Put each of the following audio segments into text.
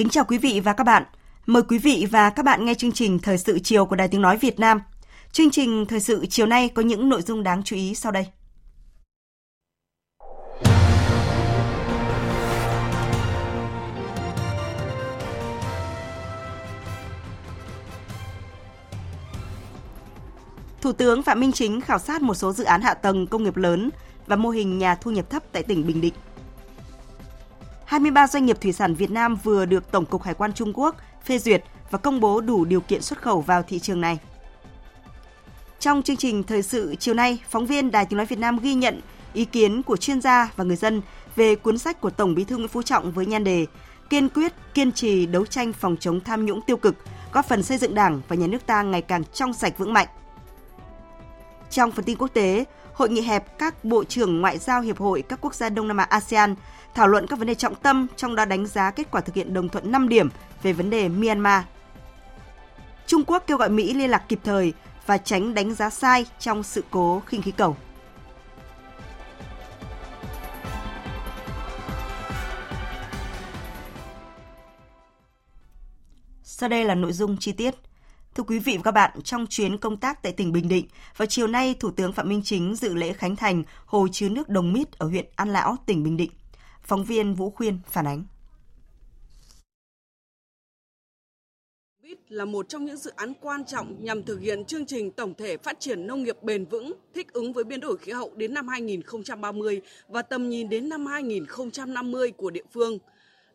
Kính chào quý vị và các bạn. Mời quý vị và các bạn nghe chương trình Thời sự chiều của Đài Tiếng Nói Việt Nam. Chương trình Thời sự chiều nay có những nội dung đáng chú ý sau đây. Thủ tướng Phạm Minh Chính khảo sát một số dự án hạ tầng công nghiệp lớn và mô hình nhà thu nhập thấp tại tỉnh Bình Định. 23 doanh nghiệp thủy sản Việt Nam vừa được Tổng cục Hải quan Trung Quốc phê duyệt và công bố đủ điều kiện xuất khẩu vào thị trường này. Trong chương trình thời sự chiều nay, phóng viên Đài Tiếng nói Việt Nam ghi nhận ý kiến của chuyên gia và người dân về cuốn sách của Tổng Bí thư Nguyễn Phú Trọng với nhan đề Kiên quyết, kiên trì đấu tranh phòng chống tham nhũng tiêu cực, góp phần xây dựng Đảng và nhà nước ta ngày càng trong sạch vững mạnh. Trong phần tin quốc tế, hội nghị hẹp, các bộ trưởng ngoại giao hiệp hội các quốc gia Đông Nam Á ASEAN thảo luận các vấn đề trọng tâm, trong đó đánh giá kết quả thực hiện đồng thuận 5 điểm về vấn đề Myanmar. Trung Quốc kêu gọi Mỹ liên lạc kịp thời và tránh đánh giá sai trong sự cố khinh khí cầu. Sau đây là nội dung chi tiết. Thưa quý vị và các bạn, trong chuyến công tác tại tỉnh Bình Định, vào chiều nay, Thủ tướng Phạm Minh Chính dự lễ khánh thành hồ chứa nước Đồng Mít ở huyện An Lão, tỉnh Bình Định. Phóng viên Vũ Khuyên phản ánh. là một trong những dự án quan trọng nhằm thực hiện chương trình tổng thể phát triển nông nghiệp bền vững, thích ứng với biến đổi khí hậu đến năm 2030 và tầm nhìn đến năm 2050 của địa phương.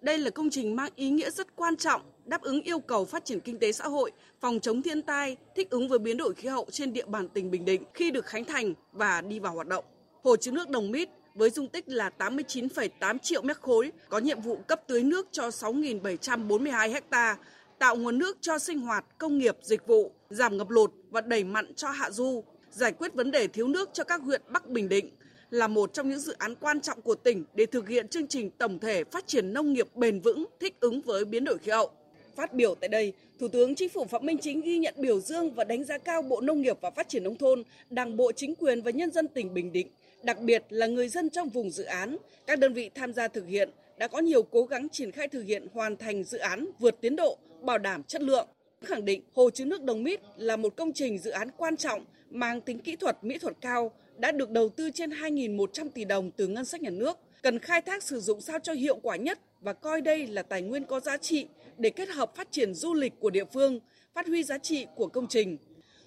Đây là công trình mang ý nghĩa rất quan trọng, đáp ứng yêu cầu phát triển kinh tế xã hội, phòng chống thiên tai, thích ứng với biến đổi khí hậu trên địa bàn tỉnh Bình Định khi được khánh thành và đi vào hoạt động. Hồ chứa nước Đồng Mít với dung tích là 89,8 triệu mét khối, có nhiệm vụ cấp tưới nước cho 6.742 ha, tạo nguồn nước cho sinh hoạt, công nghiệp, dịch vụ, giảm ngập lụt và đẩy mặn cho hạ du, giải quyết vấn đề thiếu nước cho các huyện Bắc Bình Định là một trong những dự án quan trọng của tỉnh để thực hiện chương trình tổng thể phát triển nông nghiệp bền vững, thích ứng với biến đổi khí hậu. Phát biểu tại đây, Thủ tướng Chính phủ Phạm Minh Chính ghi nhận biểu dương và đánh giá cao Bộ Nông nghiệp và Phát triển Nông thôn, Đảng bộ chính quyền và nhân dân tỉnh Bình Định đặc biệt là người dân trong vùng dự án, các đơn vị tham gia thực hiện đã có nhiều cố gắng triển khai thực hiện hoàn thành dự án vượt tiến độ, bảo đảm chất lượng. Khẳng định hồ chứa nước Đồng Mít là một công trình dự án quan trọng mang tính kỹ thuật, mỹ thuật cao, đã được đầu tư trên 2.100 tỷ đồng từ ngân sách nhà nước, cần khai thác sử dụng sao cho hiệu quả nhất và coi đây là tài nguyên có giá trị để kết hợp phát triển du lịch của địa phương, phát huy giá trị của công trình.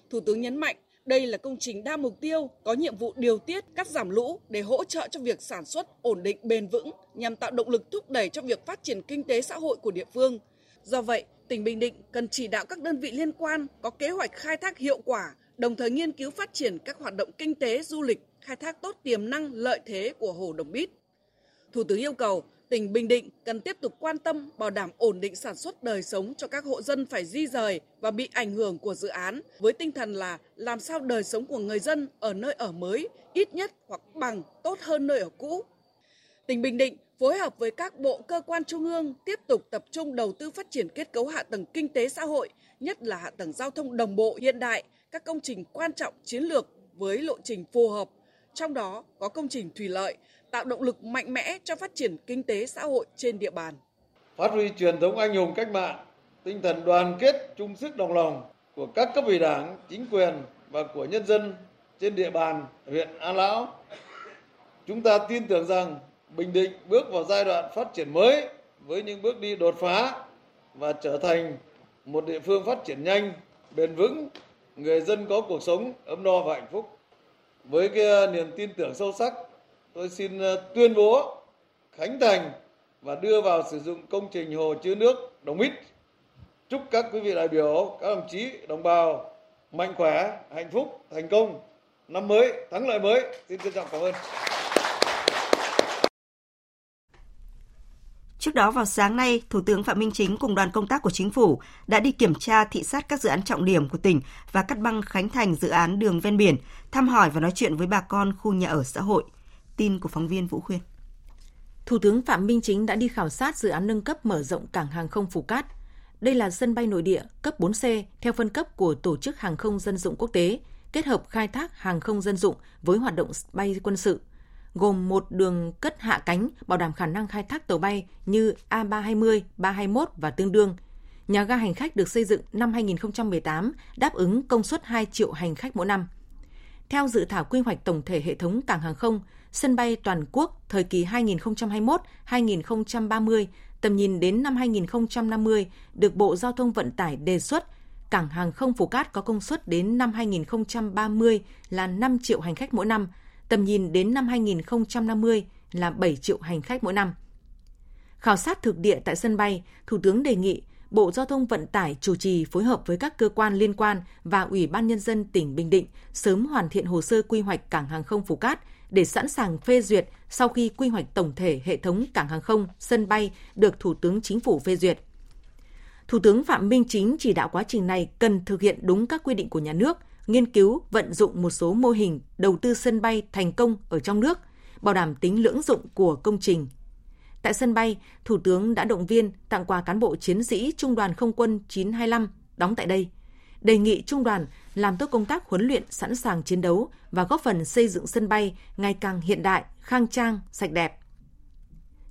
Thủ tướng nhấn mạnh đây là công trình đa mục tiêu, có nhiệm vụ điều tiết, cắt giảm lũ để hỗ trợ cho việc sản xuất ổn định bền vững nhằm tạo động lực thúc đẩy cho việc phát triển kinh tế xã hội của địa phương. Do vậy, tỉnh Bình Định cần chỉ đạo các đơn vị liên quan có kế hoạch khai thác hiệu quả, đồng thời nghiên cứu phát triển các hoạt động kinh tế, du lịch, khai thác tốt tiềm năng lợi thế của Hồ Đồng Bít. Thủ tướng yêu cầu tỉnh Bình Định cần tiếp tục quan tâm bảo đảm ổn định sản xuất đời sống cho các hộ dân phải di rời và bị ảnh hưởng của dự án với tinh thần là làm sao đời sống của người dân ở nơi ở mới ít nhất hoặc bằng tốt hơn nơi ở cũ. Tỉnh Bình Định phối hợp với các bộ cơ quan trung ương tiếp tục tập trung đầu tư phát triển kết cấu hạ tầng kinh tế xã hội, nhất là hạ tầng giao thông đồng bộ hiện đại, các công trình quan trọng chiến lược với lộ trình phù hợp, trong đó có công trình thủy lợi tạo động lực mạnh mẽ cho phát triển kinh tế xã hội trên địa bàn. Phát huy truyền thống anh hùng cách mạng, tinh thần đoàn kết, chung sức đồng lòng của các cấp ủy đảng, chính quyền và của nhân dân trên địa bàn huyện An Lão. Chúng ta tin tưởng rằng Bình Định bước vào giai đoạn phát triển mới với những bước đi đột phá và trở thành một địa phương phát triển nhanh, bền vững, người dân có cuộc sống ấm no và hạnh phúc. Với cái ờ, niềm tin tưởng sâu sắc tôi xin ờ, tuyên bố khánh thành và đưa vào sử dụng công trình hồ chứa nước Đồng Mít. Chúc các quý vị đại biểu, các đồng chí, đồng bào mạnh khỏe, hạnh phúc, thành công, năm mới, thắng lợi mới. Xin trân trọng cảm ơn. Trước đó vào sáng nay, Thủ tướng Phạm Minh Chính cùng đoàn công tác của chính phủ đã đi kiểm tra thị sát các dự án trọng điểm của tỉnh và cắt băng khánh thành dự án đường ven biển, thăm hỏi và nói chuyện với bà con khu nhà ở xã hội. Tin của phóng viên Vũ Khuyên. Thủ tướng Phạm Minh Chính đã đi khảo sát dự án nâng cấp mở rộng cảng hàng không Phú Cát. Đây là sân bay nội địa cấp 4C theo phân cấp của Tổ chức Hàng không Dân dụng Quốc tế, kết hợp khai thác hàng không dân dụng với hoạt động bay quân sự gồm một đường cất hạ cánh bảo đảm khả năng khai thác tàu bay như A320, 321 và tương đương. Nhà ga hành khách được xây dựng năm 2018 đáp ứng công suất 2 triệu hành khách mỗi năm. Theo dự thảo quy hoạch tổng thể hệ thống cảng hàng không, sân bay toàn quốc thời kỳ 2021-2030, tầm nhìn đến năm 2050 được Bộ Giao thông Vận tải đề xuất cảng hàng không Phú Cát có công suất đến năm 2030 là 5 triệu hành khách mỗi năm, tầm nhìn đến năm 2050 là 7 triệu hành khách mỗi năm. Khảo sát thực địa tại sân bay, Thủ tướng đề nghị Bộ Giao thông Vận tải chủ trì phối hợp với các cơ quan liên quan và Ủy ban Nhân dân tỉnh Bình Định sớm hoàn thiện hồ sơ quy hoạch cảng hàng không Phú Cát để sẵn sàng phê duyệt sau khi quy hoạch tổng thể hệ thống cảng hàng không, sân bay được Thủ tướng Chính phủ phê duyệt. Thủ tướng Phạm Minh Chính chỉ đạo quá trình này cần thực hiện đúng các quy định của nhà nước, nghiên cứu vận dụng một số mô hình đầu tư sân bay thành công ở trong nước, bảo đảm tính lưỡng dụng của công trình. Tại sân bay, Thủ tướng đã động viên tặng quà cán bộ chiến sĩ Trung đoàn Không quân 925 đóng tại đây. Đề nghị Trung đoàn làm tốt công tác huấn luyện sẵn sàng chiến đấu và góp phần xây dựng sân bay ngày càng hiện đại, khang trang, sạch đẹp.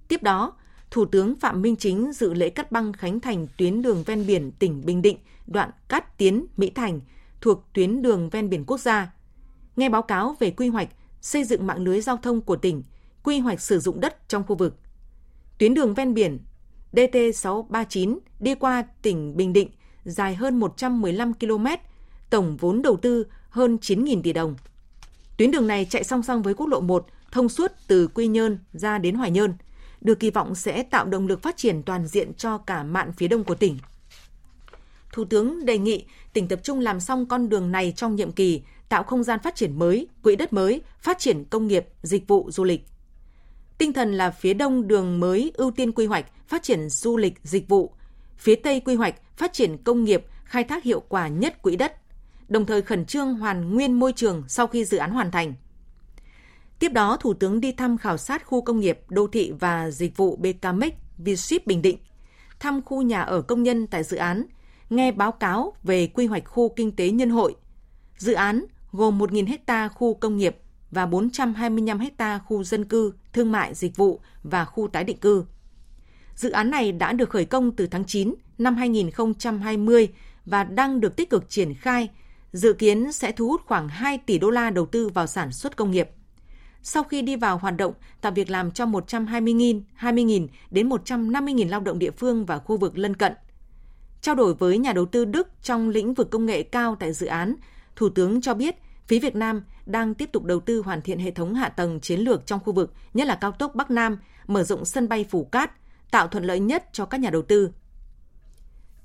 Tiếp đó, Thủ tướng Phạm Minh Chính dự lễ cắt băng khánh thành tuyến đường ven biển tỉnh Bình Định, đoạn Cát Tiến, Mỹ Thành – thuộc tuyến đường ven biển quốc gia. Nghe báo cáo về quy hoạch xây dựng mạng lưới giao thông của tỉnh, quy hoạch sử dụng đất trong khu vực. Tuyến đường ven biển DT639 đi qua tỉnh Bình Định dài hơn 115 km, tổng vốn đầu tư hơn 9.000 tỷ đồng. Tuyến đường này chạy song song với quốc lộ 1, thông suốt từ Quy Nhơn ra đến Hoài Nhơn, được kỳ vọng sẽ tạo động lực phát triển toàn diện cho cả mạn phía đông của tỉnh. Thủ tướng đề nghị tỉnh tập trung làm xong con đường này trong nhiệm kỳ, tạo không gian phát triển mới, quỹ đất mới, phát triển công nghiệp, dịch vụ du lịch. Tinh thần là phía đông đường mới ưu tiên quy hoạch, phát triển du lịch, dịch vụ, phía tây quy hoạch, phát triển công nghiệp, khai thác hiệu quả nhất quỹ đất, đồng thời khẩn trương hoàn nguyên môi trường sau khi dự án hoàn thành. Tiếp đó, Thủ tướng đi thăm khảo sát khu công nghiệp, đô thị và dịch vụ BKMX Vship Bình Định, thăm khu nhà ở công nhân tại dự án, nghe báo cáo về quy hoạch khu kinh tế nhân hội. Dự án gồm 1.000 ha khu công nghiệp và 425 ha khu dân cư, thương mại, dịch vụ và khu tái định cư. Dự án này đã được khởi công từ tháng 9 năm 2020 và đang được tích cực triển khai, dự kiến sẽ thu hút khoảng 2 tỷ đô la đầu tư vào sản xuất công nghiệp. Sau khi đi vào hoạt động, tạo việc làm cho 120.000, 20.000 đến 150.000 lao động địa phương và khu vực lân cận – Trao đổi với nhà đầu tư Đức trong lĩnh vực công nghệ cao tại dự án, Thủ tướng cho biết phía Việt Nam đang tiếp tục đầu tư hoàn thiện hệ thống hạ tầng chiến lược trong khu vực, nhất là cao tốc Bắc Nam, mở rộng sân bay Phủ Cát, tạo thuận lợi nhất cho các nhà đầu tư.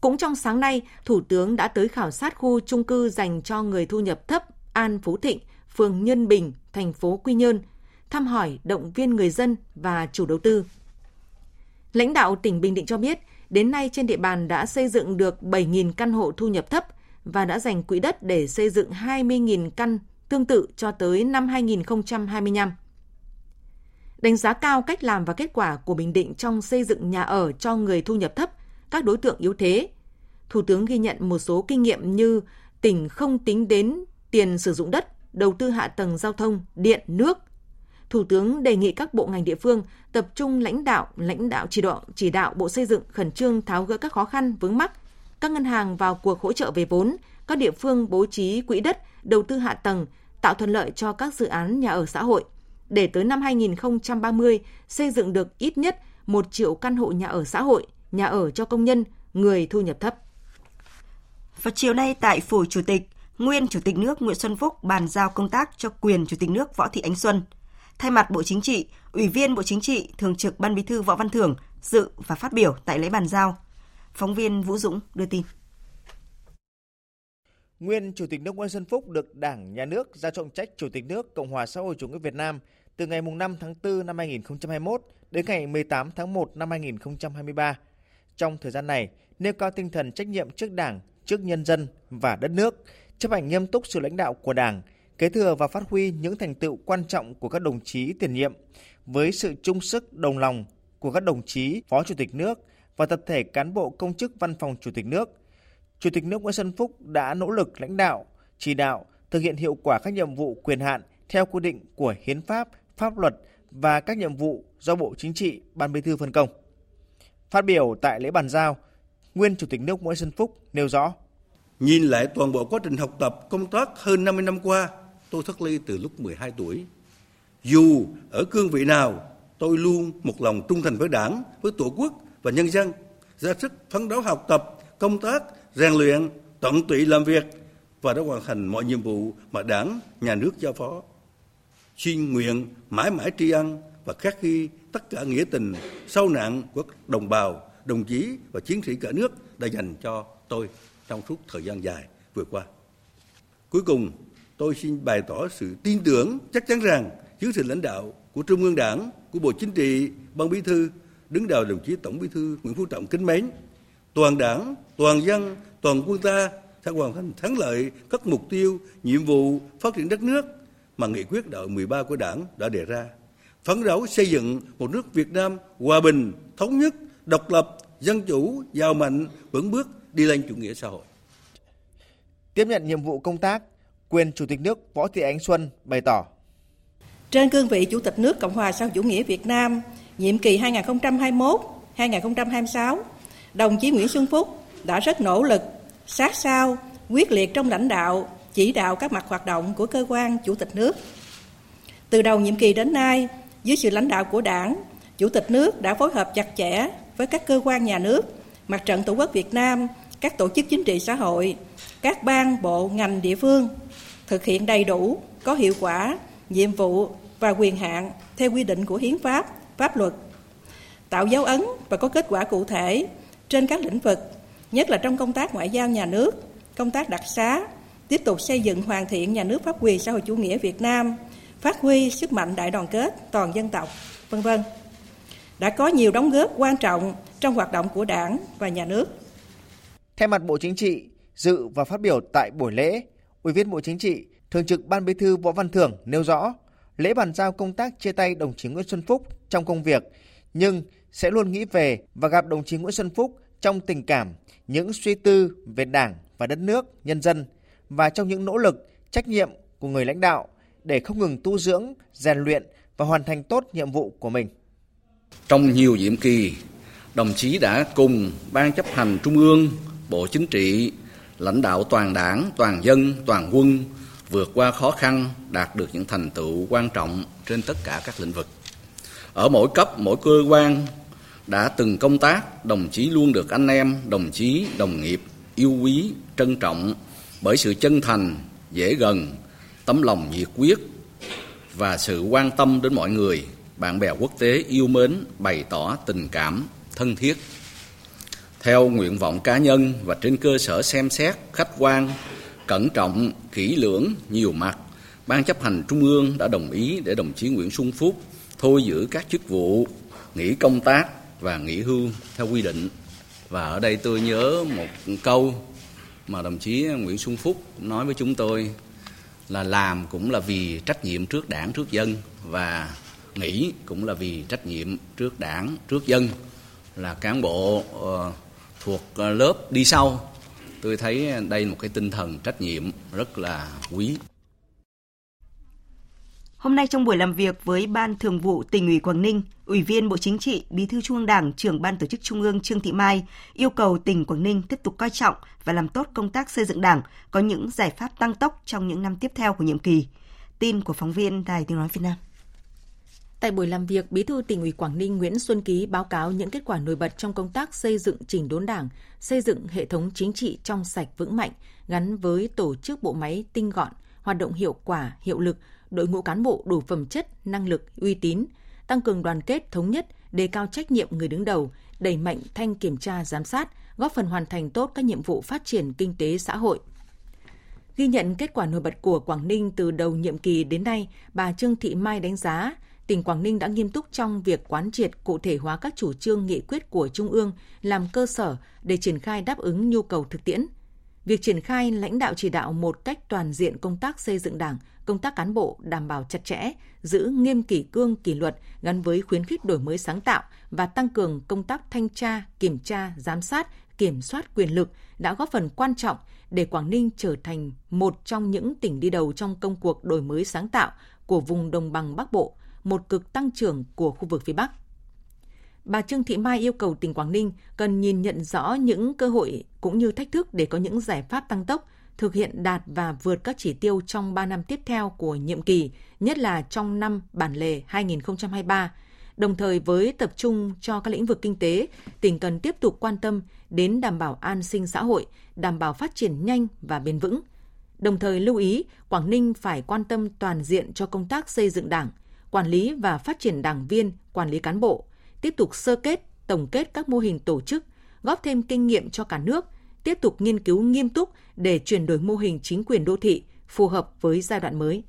Cũng trong sáng nay, Thủ tướng đã tới khảo sát khu trung cư dành cho người thu nhập thấp An Phú Thịnh, phường Nhân Bình, thành phố Quy Nhơn, thăm hỏi, động viên người dân và chủ đầu tư. Lãnh đạo tỉnh Bình Định cho biết, Đến nay trên địa bàn đã xây dựng được 7.000 căn hộ thu nhập thấp và đã dành quỹ đất để xây dựng 20.000 căn tương tự cho tới năm 2025. Đánh giá cao cách làm và kết quả của Bình Định trong xây dựng nhà ở cho người thu nhập thấp, các đối tượng yếu thế. Thủ tướng ghi nhận một số kinh nghiệm như tỉnh không tính đến tiền sử dụng đất, đầu tư hạ tầng giao thông, điện, nước, Thủ tướng đề nghị các bộ ngành địa phương tập trung lãnh đạo, lãnh đạo chỉ đạo, chỉ đạo Bộ Xây dựng khẩn trương tháo gỡ các khó khăn vướng mắc, các ngân hàng vào cuộc hỗ trợ về vốn, các địa phương bố trí quỹ đất, đầu tư hạ tầng, tạo thuận lợi cho các dự án nhà ở xã hội. Để tới năm 2030 xây dựng được ít nhất 1 triệu căn hộ nhà ở xã hội, nhà ở cho công nhân, người thu nhập thấp. Vào chiều nay tại Phủ Chủ tịch, nguyên Chủ tịch nước Nguyễn Xuân Phúc bàn giao công tác cho quyền Chủ tịch nước Võ Thị Ánh Xuân – Thay mặt Bộ Chính trị, Ủy viên Bộ Chính trị, Thường trực Ban Bí thư Võ Văn Thưởng dự và phát biểu tại lễ bàn giao. Phóng viên Vũ Dũng đưa tin. Nguyên Chủ tịch nước Nguyễn Xuân Phúc được Đảng, Nhà nước giao trọng trách Chủ tịch nước Cộng hòa xã hội chủ nghĩa Việt Nam từ ngày 5 tháng 4 năm 2021 đến ngày 18 tháng 1 năm 2023. Trong thời gian này, nêu cao tinh thần trách nhiệm trước Đảng, trước nhân dân và đất nước, chấp hành nghiêm túc sự lãnh đạo của Đảng, kế thừa và phát huy những thành tựu quan trọng của các đồng chí tiền nhiệm với sự chung sức đồng lòng của các đồng chí Phó Chủ tịch nước và tập thể cán bộ công chức Văn phòng Chủ tịch nước. Chủ tịch nước Nguyễn Xuân Phúc đã nỗ lực lãnh đạo, chỉ đạo thực hiện hiệu quả các nhiệm vụ quyền hạn theo quy định của hiến pháp, pháp luật và các nhiệm vụ do Bộ Chính trị, Ban Bí thư phân công. Phát biểu tại lễ bàn giao, nguyên Chủ tịch nước Nguyễn Xuân Phúc nêu rõ: Nhìn lại toàn bộ quá trình học tập, công tác hơn 50 năm qua, tôi thất ly từ lúc 12 tuổi. Dù ở cương vị nào, tôi luôn một lòng trung thành với Đảng, với Tổ quốc và nhân dân, ra sức phấn đấu học tập, công tác, rèn luyện, tận tụy làm việc và đã hoàn thành mọi nhiệm vụ mà Đảng, Nhà nước giao phó. Xin nguyện mãi mãi tri ân và khắc ghi tất cả nghĩa tình sâu nặng của đồng bào, đồng chí và chiến sĩ cả nước đã dành cho tôi trong suốt thời gian dài vừa qua. Cuối cùng, tôi xin bày tỏ sự tin tưởng chắc chắn rằng dưới sự lãnh đạo của Trung ương Đảng, của Bộ Chính trị, Ban Bí thư, đứng đầu đồng chí Tổng Bí thư Nguyễn Phú Trọng kính mến, toàn Đảng, toàn dân, toàn quân ta sẽ hoàn thành thắng lợi các mục tiêu, nhiệm vụ phát triển đất nước mà nghị quyết đại 13 của Đảng đã đề ra. Phấn đấu xây dựng một nước Việt Nam hòa bình, thống nhất, độc lập, dân chủ, giàu mạnh, vững bước đi lên chủ nghĩa xã hội. Tiếp nhận nhiệm vụ công tác, quyền Chủ tịch nước Võ Thị Ánh Xuân bày tỏ. Trên cương vị Chủ tịch nước Cộng hòa xã hội chủ nghĩa Việt Nam, nhiệm kỳ 2021-2026, đồng chí Nguyễn Xuân Phúc đã rất nỗ lực, sát sao, quyết liệt trong lãnh đạo, chỉ đạo các mặt hoạt động của cơ quan Chủ tịch nước. Từ đầu nhiệm kỳ đến nay, dưới sự lãnh đạo của Đảng, Chủ tịch nước đã phối hợp chặt chẽ với các cơ quan nhà nước, Mặt trận Tổ quốc Việt Nam, các tổ chức chính trị xã hội, các ban, bộ, ngành địa phương thực hiện đầy đủ, có hiệu quả nhiệm vụ và quyền hạn theo quy định của hiến pháp, pháp luật, tạo dấu ấn và có kết quả cụ thể trên các lĩnh vực, nhất là trong công tác ngoại giao nhà nước, công tác đặc xá, tiếp tục xây dựng hoàn thiện nhà nước pháp quyền xã hội chủ nghĩa Việt Nam, phát huy sức mạnh đại đoàn kết toàn dân tộc, vân vân. Đã có nhiều đóng góp quan trọng trong hoạt động của Đảng và nhà nước. Thay mặt Bộ Chính trị, dự và phát biểu tại buổi lễ, Ủy viên Bộ Chính trị, Thường trực Ban Bí thư Võ Văn Thưởng nêu rõ, lễ bàn giao công tác chia tay đồng chí Nguyễn Xuân Phúc trong công việc, nhưng sẽ luôn nghĩ về và gặp đồng chí Nguyễn Xuân Phúc trong tình cảm, những suy tư về Đảng và đất nước, nhân dân và trong những nỗ lực, trách nhiệm của người lãnh đạo để không ngừng tu dưỡng, rèn luyện và hoàn thành tốt nhiệm vụ của mình. Trong nhiều nhiệm kỳ, đồng chí đã cùng Ban chấp hành Trung ương, Bộ Chính trị, lãnh đạo toàn đảng, toàn dân, toàn quân vượt qua khó khăn, đạt được những thành tựu quan trọng trên tất cả các lĩnh vực. Ở mỗi cấp, mỗi cơ quan đã từng công tác, đồng chí luôn được anh em, đồng chí, đồng nghiệp yêu quý, trân trọng bởi sự chân thành, dễ gần, tấm lòng nhiệt quyết và sự quan tâm đến mọi người, bạn bè quốc tế yêu mến, bày tỏ tình cảm thân thiết. Theo nguyện vọng cá nhân và trên cơ sở xem xét khách quan, cẩn trọng, kỹ lưỡng, nhiều mặt, Ban chấp hành Trung ương đã đồng ý để đồng chí Nguyễn Xuân Phúc thôi giữ các chức vụ, nghỉ công tác và nghỉ hưu theo quy định. Và ở đây tôi nhớ một câu mà đồng chí Nguyễn Xuân Phúc nói với chúng tôi là làm cũng là vì trách nhiệm trước đảng, trước dân và nghỉ cũng là vì trách nhiệm trước đảng, trước dân là cán bộ uh, thuộc ờ, lớp đi sau tôi thấy đây một cái tinh thần trách nhiệm rất là quý. Hôm nay trong buổi làm việc với Ban Thường vụ tỉnh ủy Quảng Ninh, Ủy viên Bộ Chính trị, Bí thư Trung ương Đảng, trưởng Ban Tổ chức Trung ương Trương Thị Mai yêu cầu tỉnh Quảng Ninh tiếp tục coi trọng và làm tốt công tác xây dựng Đảng, có những giải pháp tăng tốc trong những năm tiếp theo của nhiệm kỳ. Tin của phóng viên Đài Tiếng nói Việt Nam. Tại buổi làm việc, Bí thư tỉnh ủy Quảng Ninh Nguyễn Xuân Ký báo cáo những kết quả nổi bật trong công tác xây dựng chỉnh đốn Đảng, xây dựng hệ thống chính trị trong sạch vững mạnh, gắn với tổ chức bộ máy tinh gọn, hoạt động hiệu quả, hiệu lực, đội ngũ cán bộ đủ phẩm chất, năng lực, uy tín, tăng cường đoàn kết, thống nhất, đề cao trách nhiệm người đứng đầu, đẩy mạnh thanh kiểm tra giám sát, góp phần hoàn thành tốt các nhiệm vụ phát triển kinh tế xã hội. Ghi nhận kết quả nổi bật của Quảng Ninh từ đầu nhiệm kỳ đến nay, bà Trương Thị Mai đánh giá tỉnh Quảng Ninh đã nghiêm túc trong việc quán triệt cụ thể hóa các chủ trương nghị quyết của Trung ương làm cơ sở để triển khai đáp ứng nhu cầu thực tiễn. Việc triển khai lãnh đạo chỉ đạo một cách toàn diện công tác xây dựng Đảng, công tác cán bộ đảm bảo chặt chẽ, giữ nghiêm kỷ cương kỷ luật gắn với khuyến khích đổi mới sáng tạo và tăng cường công tác thanh tra, kiểm tra, giám sát, kiểm soát quyền lực đã góp phần quan trọng để Quảng Ninh trở thành một trong những tỉnh đi đầu trong công cuộc đổi mới sáng tạo của vùng đồng bằng Bắc Bộ, một cực tăng trưởng của khu vực phía Bắc. Bà Trương Thị Mai yêu cầu tỉnh Quảng Ninh cần nhìn nhận rõ những cơ hội cũng như thách thức để có những giải pháp tăng tốc, thực hiện đạt và vượt các chỉ tiêu trong 3 năm tiếp theo của nhiệm kỳ, nhất là trong năm bản lề 2023. Đồng thời với tập trung cho các lĩnh vực kinh tế, tỉnh cần tiếp tục quan tâm đến đảm bảo an sinh xã hội, đảm bảo phát triển nhanh và bền vững. Đồng thời lưu ý Quảng Ninh phải quan tâm toàn diện cho công tác xây dựng Đảng, quản lý và phát triển đảng viên, quản lý cán bộ, tiếp tục sơ kết, tổng kết các mô hình tổ chức, góp thêm kinh nghiệm cho cả nước, tiếp tục nghiên cứu nghiêm túc để chuyển đổi mô hình chính quyền đô thị phù hợp với giai đoạn mới.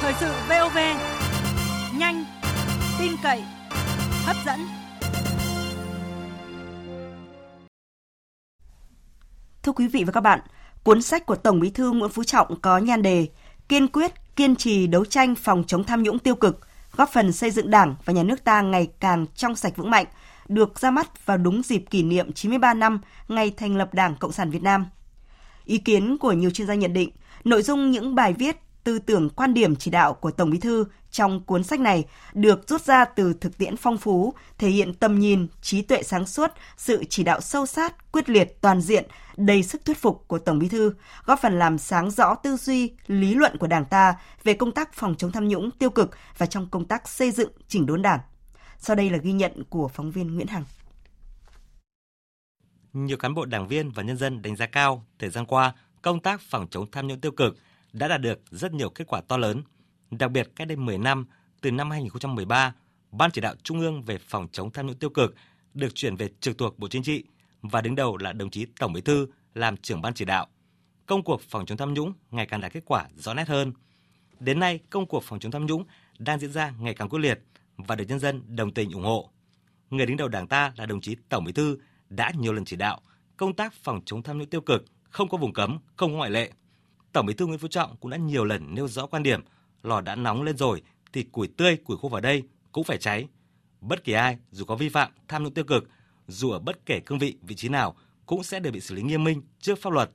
Thời sự VOV, nhanh, tin cậy, hấp dẫn. Thưa quý vị và các bạn, cuốn sách của Tổng Bí thư Nguyễn Phú Trọng có nhan đề Kiên quyết, kiên trì đấu tranh phòng chống tham nhũng tiêu cực, góp phần xây dựng Đảng và nhà nước ta ngày càng trong sạch vững mạnh, được ra mắt vào đúng dịp kỷ niệm 93 năm ngày thành lập Đảng Cộng sản Việt Nam. Ý kiến của nhiều chuyên gia nhận định, nội dung những bài viết tư tưởng quan điểm chỉ đạo của Tổng Bí thư trong cuốn sách này được rút ra từ thực tiễn phong phú, thể hiện tầm nhìn, trí tuệ sáng suốt, sự chỉ đạo sâu sát, quyết liệt, toàn diện, đầy sức thuyết phục của Tổng Bí thư, góp phần làm sáng rõ tư duy, lý luận của Đảng ta về công tác phòng chống tham nhũng tiêu cực và trong công tác xây dựng chỉnh đốn Đảng. Sau đây là ghi nhận của phóng viên Nguyễn Hằng. Nhiều cán bộ đảng viên và nhân dân đánh giá cao thời gian qua công tác phòng chống tham nhũng tiêu cực – đã đạt được rất nhiều kết quả to lớn. Đặc biệt cách đây 10 năm, từ năm 2013, Ban chỉ đạo Trung ương về phòng chống tham nhũng tiêu cực được chuyển về trực thuộc Bộ Chính trị và đứng đầu là đồng chí Tổng Bí thư làm trưởng ban chỉ đạo. Công cuộc phòng chống tham nhũng ngày càng đạt kết quả rõ nét hơn. Đến nay, công cuộc phòng chống tham nhũng đang diễn ra ngày càng quyết liệt và được nhân dân đồng tình ủng hộ. Người đứng đầu Đảng ta là đồng chí Tổng Bí thư đã nhiều lần chỉ đạo công tác phòng chống tham nhũng tiêu cực không có vùng cấm, không có ngoại lệ. Tổng Bí thư Nguyễn Phú Trọng cũng đã nhiều lần nêu rõ quan điểm lò đã nóng lên rồi thì củi tươi, củi khô vào đây cũng phải cháy. Bất kỳ ai dù có vi phạm tham nhũng tiêu cực, dù ở bất kể cương vị, vị trí nào cũng sẽ đều bị xử lý nghiêm minh trước pháp luật.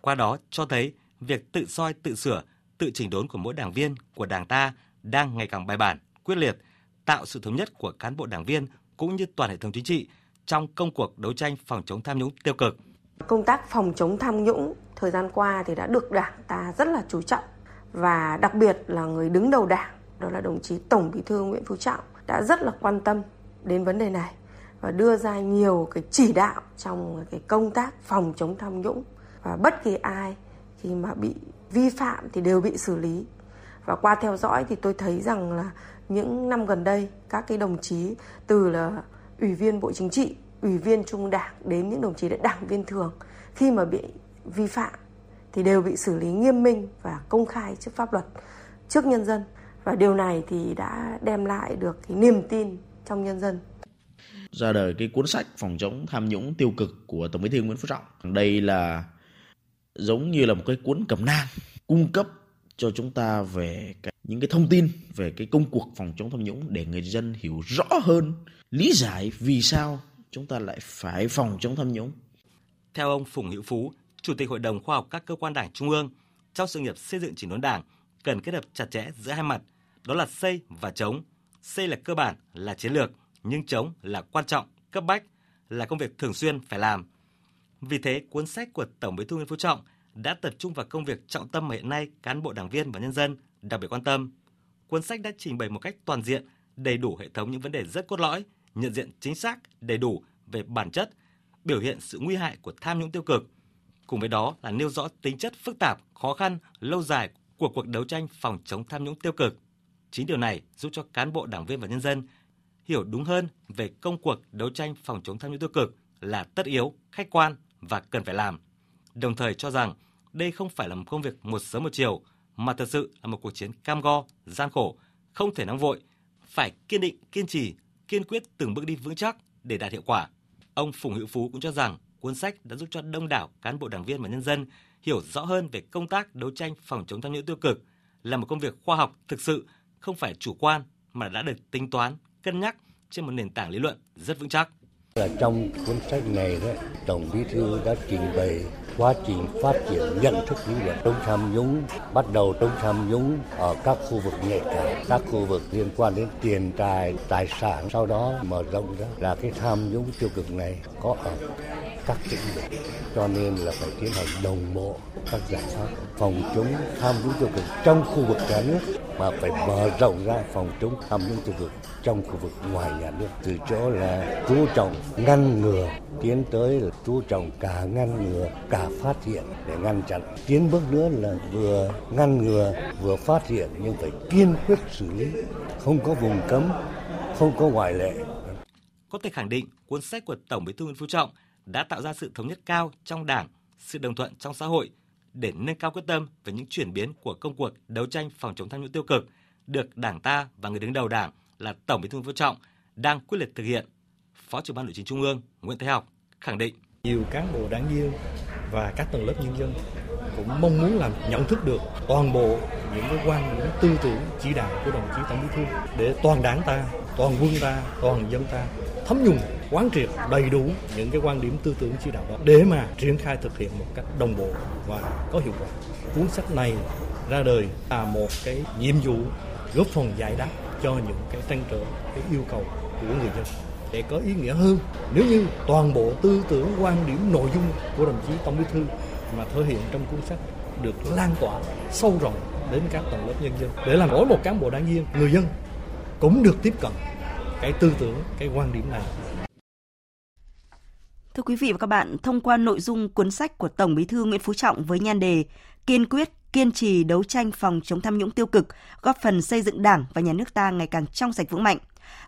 Qua đó cho thấy việc tự soi, tự sửa, tự chỉnh đốn của mỗi đảng viên của Đảng ta đang ngày càng bài bản, quyết liệt, tạo sự thống nhất của cán bộ đảng viên cũng như toàn hệ thống chính trị trong công cuộc đấu tranh phòng chống tham nhũng tiêu cực. Công tác phòng chống tham nhũng thời gian qua thì đã được Đảng ta rất là chú trọng và đặc biệt là người đứng đầu Đảng, đó là đồng chí Tổng Bí thư Nguyễn Phú Trọng, đã rất là quan tâm đến vấn đề này và đưa ra nhiều cái chỉ đạo trong cái công tác phòng chống tham nhũng. Và bất kỳ ai khi mà bị vi phạm thì đều bị xử lý. Và qua theo dõi thì tôi thấy rằng là những năm gần đây, các cái đồng chí, từ là ủy viên bộ chính trị, ủy viên trung đảng đến những đồng chí là đảng viên thường, khi mà bị vi phạm thì đều bị xử lý nghiêm minh và công khai trước pháp luật trước nhân dân. Và điều này thì đã đem lại được cái niềm tin trong nhân dân. Ra đời cái cuốn sách phòng chống tham nhũng tiêu cực của tổng bí thư nguyễn phú trọng. Đây là giống như là một cái cuốn cẩm nang cung cấp cho chúng ta về cái, những cái thông tin về cái công cuộc phòng chống tham nhũng để người dân hiểu rõ hơn lý giải vì sao chúng ta lại phải phòng chống tham nhũng. Theo ông Phùng Hữu Phú, Chủ tịch Hội đồng Khoa học các cơ quan đảng Trung ương, trong sự nghiệp xây dựng chỉnh đốn đảng cần kết hợp chặt chẽ giữa hai mặt, đó là xây và chống. Xây là cơ bản, là chiến lược, nhưng chống là quan trọng, cấp bách, là công việc thường xuyên phải làm. Vì thế, cuốn sách của Tổng Bí thư Nguyễn Phú Trọng đã tập trung vào công việc trọng tâm mà hiện nay cán bộ đảng viên và nhân dân đặc biệt quan tâm. Cuốn sách đã trình bày một cách toàn diện, đầy đủ hệ thống những vấn đề rất cốt lõi, nhận diện chính xác, đầy đủ về bản chất, biểu hiện sự nguy hại của tham nhũng tiêu cực. Cùng với đó là nêu rõ tính chất phức tạp, khó khăn, lâu dài của cuộc đấu tranh phòng chống tham nhũng tiêu cực. Chính điều này giúp cho cán bộ đảng viên và nhân dân hiểu đúng hơn về công cuộc đấu tranh phòng chống tham nhũng tiêu cực là tất yếu, khách quan và cần phải làm. Đồng thời cho rằng đây không phải là một công việc một sớm một chiều, mà thật sự là một cuộc chiến cam go, gian khổ, không thể nóng vội, phải kiên định, kiên trì, kiên quyết từng bước đi vững chắc để đạt hiệu quả. Ông Phùng Hữu Phú cũng cho rằng cuốn sách đã giúp cho đông đảo cán bộ đảng viên và nhân dân hiểu rõ hơn về công tác đấu tranh phòng chống tham nhũng tiêu cực là một công việc khoa học thực sự, không phải chủ quan mà đã được tính toán, cân nhắc trên một nền tảng lý luận rất vững chắc. Là trong cuốn sách này đó, Tổng Bí thư đã trình bày quá trình phát triển nhận thức lý luận chống tham nhũng bắt đầu chống tham nhũng ở các khu vực nhạy cảm các khu vực liên quan đến tiền tài tài sản sau đó mở rộng ra là cái tham nhũng tiêu cực này có ở các lĩnh vực cho nên là phải tiến hành đồng bộ các giải pháp phòng chống tham nhũng tiêu cực trong khu vực cả nước, mà phải mở rộng ra phòng chống tham nhũng tiêu cực trong khu vực ngoài nhà nước. Từ chỗ là chú trọng ngăn ngừa, tiến tới là chú trọng cả ngăn ngừa, cả phát hiện để ngăn chặn. Tiến bước nữa là vừa ngăn ngừa, vừa phát hiện nhưng phải kiên quyết xử lý, không có vùng cấm, không có ngoại lệ. Có thể khẳng định cuốn sách của Tổng Bí thư Nguyễn Phú Trọng đã tạo ra sự thống nhất cao trong Đảng, sự đồng thuận trong xã hội để nâng cao quyết tâm về những chuyển biến của công cuộc đấu tranh phòng chống tham nhũng tiêu cực được Đảng ta và người đứng đầu Đảng là Tổng Bí thư Nguyễn Phú Trọng đang quyết liệt thực hiện. Phó trưởng ban nội chính Trung ương Nguyễn Thế Học khẳng định nhiều cán bộ đảng viên và các tầng lớp nhân dân cũng mong muốn làm nhận thức được toàn bộ những cái quan điểm tư tưởng chỉ đạo của đồng chí tổng bí thư để toàn đảng ta toàn quân ta toàn dân ta thấm nhuần quán triệt đầy đủ những cái quan điểm tư tưởng chỉ đạo đó để mà triển khai thực hiện một cách đồng bộ và có hiệu quả. Cuốn sách này ra đời là một cái nhiệm vụ góp phần giải đáp cho những cái trăn trở, cái yêu cầu của người dân để có ý nghĩa hơn nếu như toàn bộ tư tưởng quan điểm nội dung của đồng chí tổng bí thư mà thể hiện trong cuốn sách được lan tỏa sâu rộng đến các tầng lớp nhân dân để làm mỗi một cán bộ đảng viên người dân cũng được tiếp cận cái tư tưởng cái quan điểm này Thưa quý vị và các bạn, thông qua nội dung cuốn sách của Tổng Bí thư Nguyễn Phú Trọng với nhan đề Kiên quyết, kiên trì đấu tranh phòng chống tham nhũng tiêu cực, góp phần xây dựng Đảng và nhà nước ta ngày càng trong sạch vững mạnh.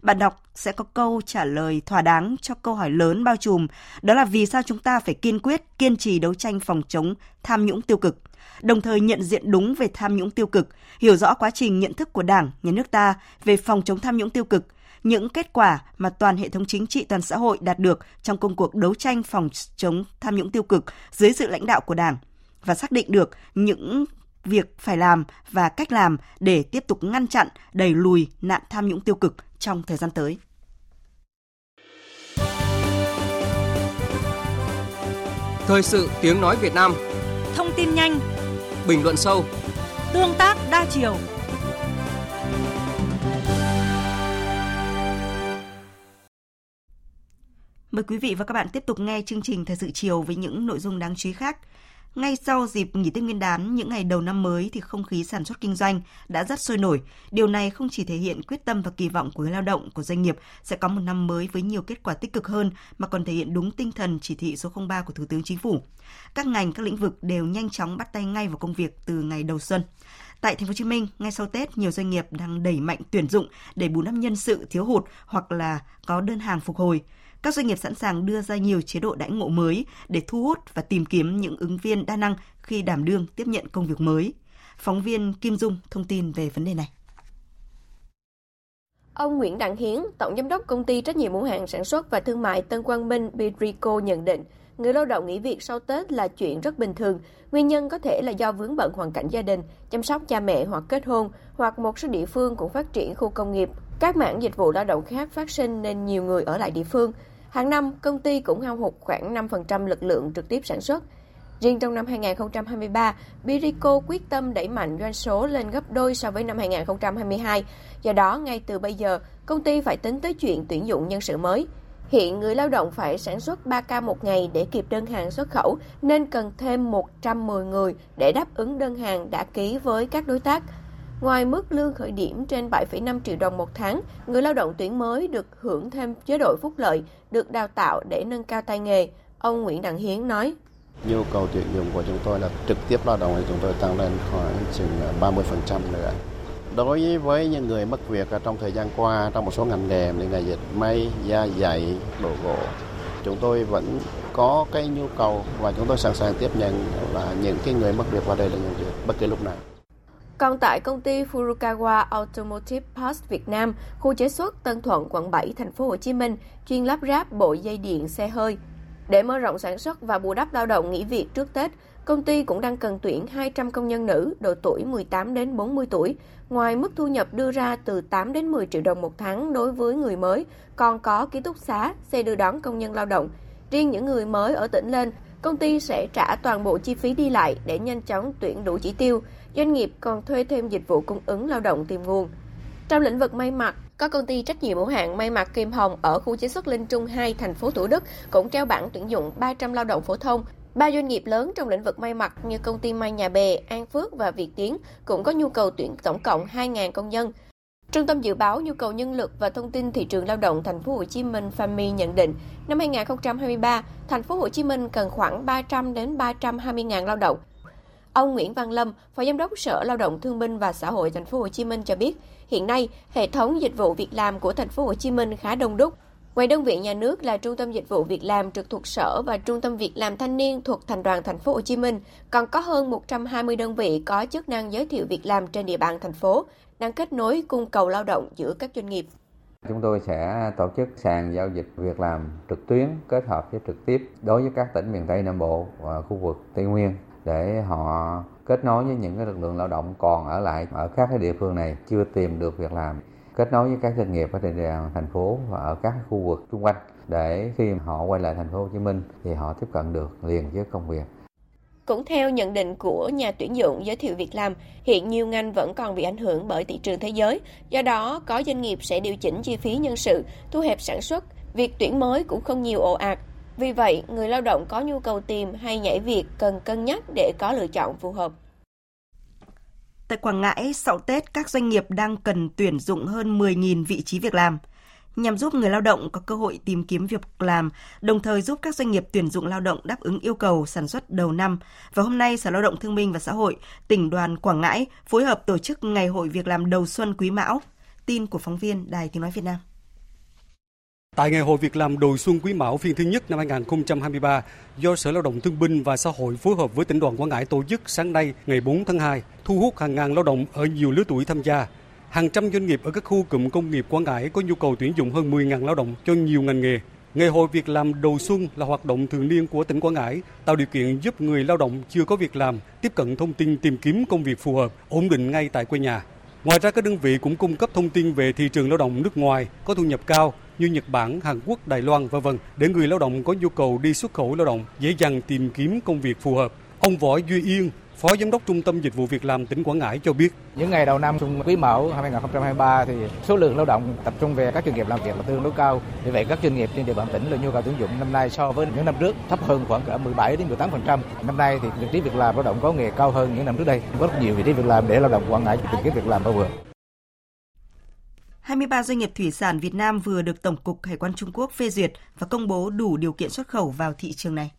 Bạn đọc sẽ có câu trả lời thỏa đáng cho câu hỏi lớn bao trùm, đó là vì sao chúng ta phải kiên quyết, kiên trì đấu tranh phòng chống tham nhũng tiêu cực đồng thời nhận diện đúng về tham nhũng tiêu cực, hiểu rõ quá trình nhận thức của Đảng, nhà nước ta về phòng chống tham nhũng tiêu cực, những kết quả mà toàn hệ thống chính trị toàn xã hội đạt được trong công cuộc đấu tranh phòng chống tham nhũng tiêu cực dưới sự lãnh đạo của Đảng và xác định được những việc phải làm và cách làm để tiếp tục ngăn chặn, đẩy lùi nạn tham nhũng tiêu cực trong thời gian tới. Thời sự tiếng nói Việt Nam. Thông tin nhanh. Bình luận sâu. Tương tác đa chiều Mời quý vị và các bạn tiếp tục nghe chương trình Thời sự chiều với những nội dung đáng chú ý khác. Ngay sau dịp nghỉ Tết Nguyên đán, những ngày đầu năm mới thì không khí sản xuất kinh doanh đã rất sôi nổi. Điều này không chỉ thể hiện quyết tâm và kỳ vọng của người lao động, của doanh nghiệp sẽ có một năm mới với nhiều kết quả tích cực hơn mà còn thể hiện đúng tinh thần chỉ thị số 03 của Thủ tướng Chính phủ. Các ngành, các lĩnh vực đều nhanh chóng bắt tay ngay vào công việc từ ngày đầu xuân. Tại Thành phố Hồ Chí Minh, ngay sau Tết, nhiều doanh nghiệp đang đẩy mạnh tuyển dụng để bù đắp nhân sự thiếu hụt hoặc là có đơn hàng phục hồi các doanh nghiệp sẵn sàng đưa ra nhiều chế độ đãi ngộ mới để thu hút và tìm kiếm những ứng viên đa năng khi đảm đương tiếp nhận công việc mới. Phóng viên Kim Dung thông tin về vấn đề này. Ông Nguyễn Đặng Hiến, Tổng Giám đốc Công ty Trách nhiệm hữu hạn Sản xuất và Thương mại Tân Quang Minh Bidrico nhận định, người lao động nghỉ việc sau Tết là chuyện rất bình thường. Nguyên nhân có thể là do vướng bận hoàn cảnh gia đình, chăm sóc cha mẹ hoặc kết hôn, hoặc một số địa phương cũng phát triển khu công nghiệp. Các mảng dịch vụ lao động khác phát sinh nên nhiều người ở lại địa phương. Hàng năm, công ty cũng hao hụt khoảng 5% lực lượng trực tiếp sản xuất. Riêng trong năm 2023, Birico quyết tâm đẩy mạnh doanh số lên gấp đôi so với năm 2022. Do đó, ngay từ bây giờ, công ty phải tính tới chuyện tuyển dụng nhân sự mới. Hiện người lao động phải sản xuất 3 ca một ngày để kịp đơn hàng xuất khẩu, nên cần thêm 110 người để đáp ứng đơn hàng đã ký với các đối tác. Ngoài mức lương khởi điểm trên 7,5 triệu đồng một tháng, người lao động tuyển mới được hưởng thêm chế độ phúc lợi, được đào tạo để nâng cao tay nghề. Ông Nguyễn Đặng Hiến nói. Nhu cầu tuyển dụng của chúng tôi là trực tiếp lao động thì chúng tôi tăng lên khoảng chừng 30% nữa. Đối với những người mất việc trong thời gian qua trong một số ngành nghề như ngành dệt may, da dày, đồ gỗ, chúng tôi vẫn có cái nhu cầu và chúng tôi sẵn sàng tiếp nhận là những cái người mất việc qua đây là những việc bất kỳ lúc nào. Còn tại công ty Furukawa Automotive Parts Việt Nam, khu chế xuất Tân Thuận, quận 7, thành phố Hồ Chí Minh, chuyên lắp ráp bộ dây điện xe hơi. Để mở rộng sản xuất và bù đắp lao động nghỉ việc trước Tết, công ty cũng đang cần tuyển 200 công nhân nữ độ tuổi 18 đến 40 tuổi. Ngoài mức thu nhập đưa ra từ 8 đến 10 triệu đồng một tháng đối với người mới, còn có ký túc xá, xe đưa đón công nhân lao động. Riêng những người mới ở tỉnh lên, công ty sẽ trả toàn bộ chi phí đi lại để nhanh chóng tuyển đủ chỉ tiêu. Doanh nghiệp còn thuê thêm dịch vụ cung ứng lao động tìm nguồn. Trong lĩnh vực may mặc, có công ty trách nhiệm hữu hạn may mặc Kim Hồng ở khu chế xuất Linh Trung 2, thành phố Thủ Đức cũng treo bảng tuyển dụng 300 lao động phổ thông. Ba doanh nghiệp lớn trong lĩnh vực may mặc như công ty may Nhà Bè, An Phước và Việt Tiến cũng có nhu cầu tuyển tổng cộng 2.000 công nhân. Trung tâm dự báo nhu cầu nhân lực và thông tin thị trường lao động thành phố Hồ Chí Minh FAMI nhận định, năm 2023, thành phố Hồ Chí Minh cần khoảng 300 đến 320.000 lao động. Ông Nguyễn Văn Lâm, Phó Giám đốc Sở Lao động Thương binh và Xã hội thành phố Hồ Chí Minh cho biết, hiện nay hệ thống dịch vụ việc làm của thành phố Hồ Chí Minh khá đông đúc. Ngoài đơn vị nhà nước là Trung tâm Dịch vụ Việc làm trực thuộc Sở và Trung tâm Việc làm Thanh niên thuộc Thành đoàn Thành phố Hồ Chí Minh, còn có hơn 120 đơn vị có chức năng giới thiệu việc làm trên địa bàn thành phố, đang kết nối cung cầu lao động giữa các doanh nghiệp. Chúng tôi sẽ tổ chức sàn giao dịch việc làm trực tuyến kết hợp với trực tiếp đối với các tỉnh miền Tây Nam Bộ và khu vực Tây Nguyên để họ kết nối với những cái lực lượng lao động còn ở lại ở các cái địa phương này chưa tìm được việc làm kết nối với các doanh nghiệp ở trên địa bàn thành phố và ở các khu vực xung quanh để khi họ quay lại thành phố Hồ Chí Minh thì họ tiếp cận được liền với công việc. Cũng theo nhận định của nhà tuyển dụng giới thiệu việc làm, hiện nhiều ngành vẫn còn bị ảnh hưởng bởi thị trường thế giới. Do đó, có doanh nghiệp sẽ điều chỉnh chi phí nhân sự, thu hẹp sản xuất, việc tuyển mới cũng không nhiều ồ ạt. Vì vậy, người lao động có nhu cầu tìm hay nhảy việc cần cân nhắc để có lựa chọn phù hợp. Tại Quảng Ngãi, sau Tết, các doanh nghiệp đang cần tuyển dụng hơn 10.000 vị trí việc làm nhằm giúp người lao động có cơ hội tìm kiếm việc làm, đồng thời giúp các doanh nghiệp tuyển dụng lao động đáp ứng yêu cầu sản xuất đầu năm. Và hôm nay, Sở Lao động Thương binh và Xã hội, tỉnh đoàn Quảng Ngãi phối hợp tổ chức Ngày hội việc làm đầu xuân quý mão. Tin của phóng viên Đài Tiếng Nói Việt Nam. Tại Ngày hội Việc làm đầu xuân quý mão phiên thứ nhất năm 2023 do Sở Lao động Thương binh và Xã hội phối hợp với tỉnh đoàn Quảng Ngãi tổ chức sáng nay ngày 4 tháng 2, thu hút hàng ngàn lao động ở nhiều lứa tuổi tham gia. Hàng trăm doanh nghiệp ở các khu cụm công nghiệp Quảng Ngãi có nhu cầu tuyển dụng hơn 10.000 lao động cho nhiều ngành nghề. Ngày hội việc làm đầu xuân là hoạt động thường niên của tỉnh Quảng Ngãi, tạo điều kiện giúp người lao động chưa có việc làm tiếp cận thông tin tìm kiếm công việc phù hợp, ổn định ngay tại quê nhà. Ngoài ra các đơn vị cũng cung cấp thông tin về thị trường lao động nước ngoài có thu nhập cao như Nhật Bản, Hàn Quốc, Đài Loan v.v. để người lao động có nhu cầu đi xuất khẩu lao động dễ dàng tìm kiếm công việc phù hợp. Ông Võ Duy Yên, Phó Giám đốc Trung tâm Dịch vụ Việc làm tỉnh Quảng Ngãi cho biết. Những ngày đầu năm quý mão 2023 thì số lượng lao động tập trung về các doanh nghiệp làm việc là tương đối cao. Vì vậy các doanh nghiệp trên địa bàn tỉnh là nhu cầu tuyển dụng năm nay so với những năm trước thấp hơn khoảng cả 17 đến 18%. Năm nay thì vị trí việc làm lao động có nghề cao hơn những năm trước đây. Có rất nhiều vị trí việc làm để lao động Quảng Ngãi tìm kiếm việc làm bao vừa. 23 doanh nghiệp thủy sản Việt Nam vừa được Tổng cục Hải quan Trung Quốc phê duyệt và công bố đủ điều kiện xuất khẩu vào thị trường này.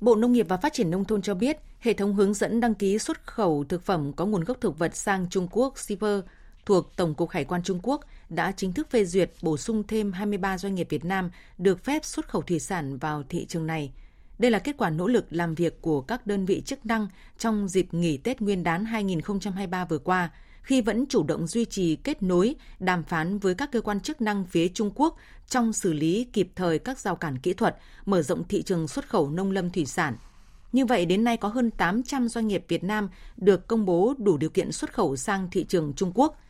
Bộ Nông nghiệp và Phát triển Nông thôn cho biết, hệ thống hướng dẫn đăng ký xuất khẩu thực phẩm có nguồn gốc thực vật sang Trung Quốc shipper thuộc Tổng cục Hải quan Trung Quốc đã chính thức phê duyệt bổ sung thêm 23 doanh nghiệp Việt Nam được phép xuất khẩu thủy sản vào thị trường này. Đây là kết quả nỗ lực làm việc của các đơn vị chức năng trong dịp nghỉ Tết Nguyên đán 2023 vừa qua – khi vẫn chủ động duy trì kết nối, đàm phán với các cơ quan chức năng phía Trung Quốc trong xử lý kịp thời các rào cản kỹ thuật, mở rộng thị trường xuất khẩu nông lâm thủy sản. Như vậy, đến nay có hơn 800 doanh nghiệp Việt Nam được công bố đủ điều kiện xuất khẩu sang thị trường Trung Quốc.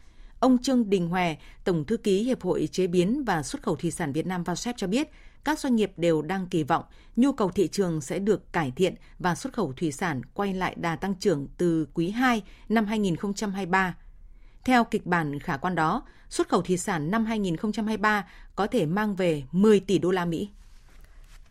Ông Trương Đình Hòe, Tổng Thư ký Hiệp hội Chế biến và Xuất khẩu Thủy sản Việt Nam VASEP cho biết, các doanh nghiệp đều đang kỳ vọng nhu cầu thị trường sẽ được cải thiện và xuất khẩu thủy sản quay lại đà tăng trưởng từ quý 2 năm 2023. Theo kịch bản khả quan đó, xuất khẩu thủy sản năm 2023 có thể mang về 10 tỷ đô la Mỹ.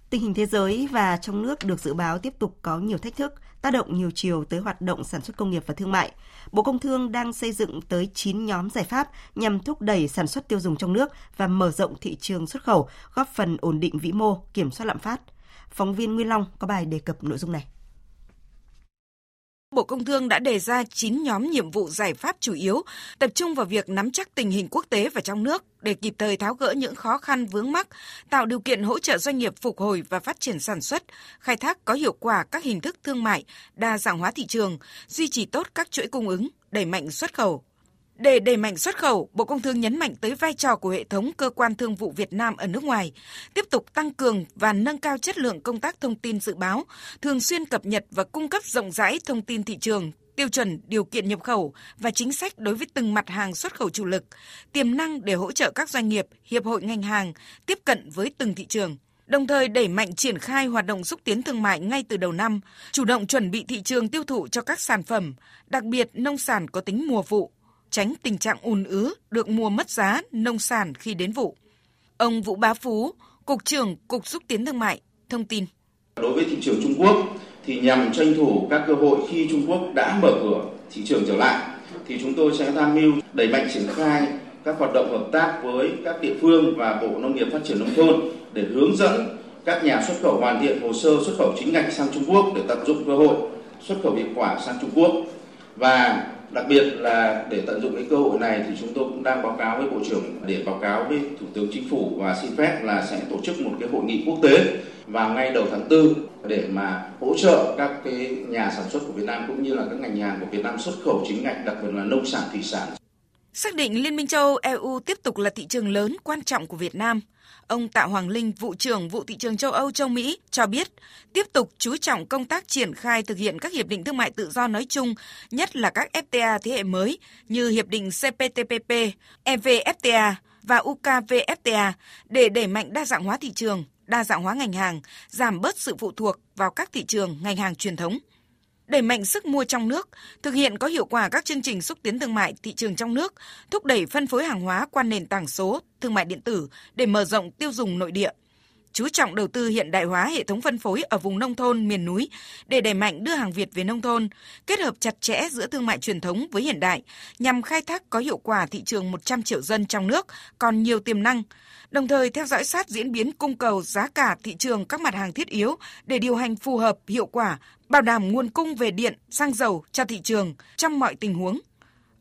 Tình hình thế giới và trong nước được dự báo tiếp tục có nhiều thách thức, tác động nhiều chiều tới hoạt động sản xuất công nghiệp và thương mại. Bộ Công Thương đang xây dựng tới 9 nhóm giải pháp nhằm thúc đẩy sản xuất tiêu dùng trong nước và mở rộng thị trường xuất khẩu, góp phần ổn định vĩ mô, kiểm soát lạm phát. Phóng viên Nguyên Long có bài đề cập nội dung này. Bộ Công Thương đã đề ra 9 nhóm nhiệm vụ giải pháp chủ yếu, tập trung vào việc nắm chắc tình hình quốc tế và trong nước để kịp thời tháo gỡ những khó khăn vướng mắc, tạo điều kiện hỗ trợ doanh nghiệp phục hồi và phát triển sản xuất, khai thác có hiệu quả các hình thức thương mại, đa dạng hóa thị trường, duy trì tốt các chuỗi cung ứng, đẩy mạnh xuất khẩu, để đẩy mạnh xuất khẩu, Bộ Công Thương nhấn mạnh tới vai trò của hệ thống cơ quan thương vụ Việt Nam ở nước ngoài, tiếp tục tăng cường và nâng cao chất lượng công tác thông tin dự báo, thường xuyên cập nhật và cung cấp rộng rãi thông tin thị trường, tiêu chuẩn điều kiện nhập khẩu và chính sách đối với từng mặt hàng xuất khẩu chủ lực, tiềm năng để hỗ trợ các doanh nghiệp, hiệp hội ngành hàng tiếp cận với từng thị trường đồng thời đẩy mạnh triển khai hoạt động xúc tiến thương mại ngay từ đầu năm, chủ động chuẩn bị thị trường tiêu thụ cho các sản phẩm, đặc biệt nông sản có tính mùa vụ, tránh tình trạng ùn ứ được mua mất giá nông sản khi đến vụ. Ông Vũ Bá Phú, Cục trưởng Cục Xúc tiến Thương mại, thông tin. Đối với thị trường Trung Quốc thì nhằm tranh thủ các cơ hội khi Trung Quốc đã mở cửa thị trường trở lại thì chúng tôi sẽ tham mưu đẩy mạnh triển khai các hoạt động hợp tác với các địa phương và Bộ Nông nghiệp Phát triển Nông thôn để hướng dẫn các nhà xuất khẩu hoàn thiện hồ sơ xuất khẩu chính ngạch sang Trung Quốc để tận dụng cơ hội xuất khẩu hiệu quả sang Trung Quốc và đặc biệt là để tận dụng cái cơ hội này thì chúng tôi cũng đang báo cáo với bộ trưởng để báo cáo với thủ tướng chính phủ và xin phép là sẽ tổ chức một cái hội nghị quốc tế vào ngay đầu tháng 4 để mà hỗ trợ các cái nhà sản xuất của Việt Nam cũng như là các ngành hàng của Việt Nam xuất khẩu chính ngạch, đặc biệt là nông sản, thủy sản. Xác định Liên minh châu Âu EU tiếp tục là thị trường lớn quan trọng của Việt Nam – Ông Tạ Hoàng Linh, vụ trưởng vụ thị trường châu Âu châu Mỹ cho biết, tiếp tục chú trọng công tác triển khai thực hiện các hiệp định thương mại tự do nói chung, nhất là các FTA thế hệ mới như hiệp định CPTPP, EVFTA và UKVFTA để đẩy mạnh đa dạng hóa thị trường, đa dạng hóa ngành hàng, giảm bớt sự phụ thuộc vào các thị trường ngành hàng truyền thống đẩy mạnh sức mua trong nước, thực hiện có hiệu quả các chương trình xúc tiến thương mại thị trường trong nước, thúc đẩy phân phối hàng hóa qua nền tảng số, thương mại điện tử để mở rộng tiêu dùng nội địa. Chú trọng đầu tư hiện đại hóa hệ thống phân phối ở vùng nông thôn, miền núi để đẩy mạnh đưa hàng Việt về nông thôn, kết hợp chặt chẽ giữa thương mại truyền thống với hiện đại nhằm khai thác có hiệu quả thị trường 100 triệu dân trong nước còn nhiều tiềm năng, đồng thời theo dõi sát diễn biến cung cầu giá cả thị trường các mặt hàng thiết yếu để điều hành phù hợp, hiệu quả, bảo đảm nguồn cung về điện, xăng dầu cho thị trường trong mọi tình huống.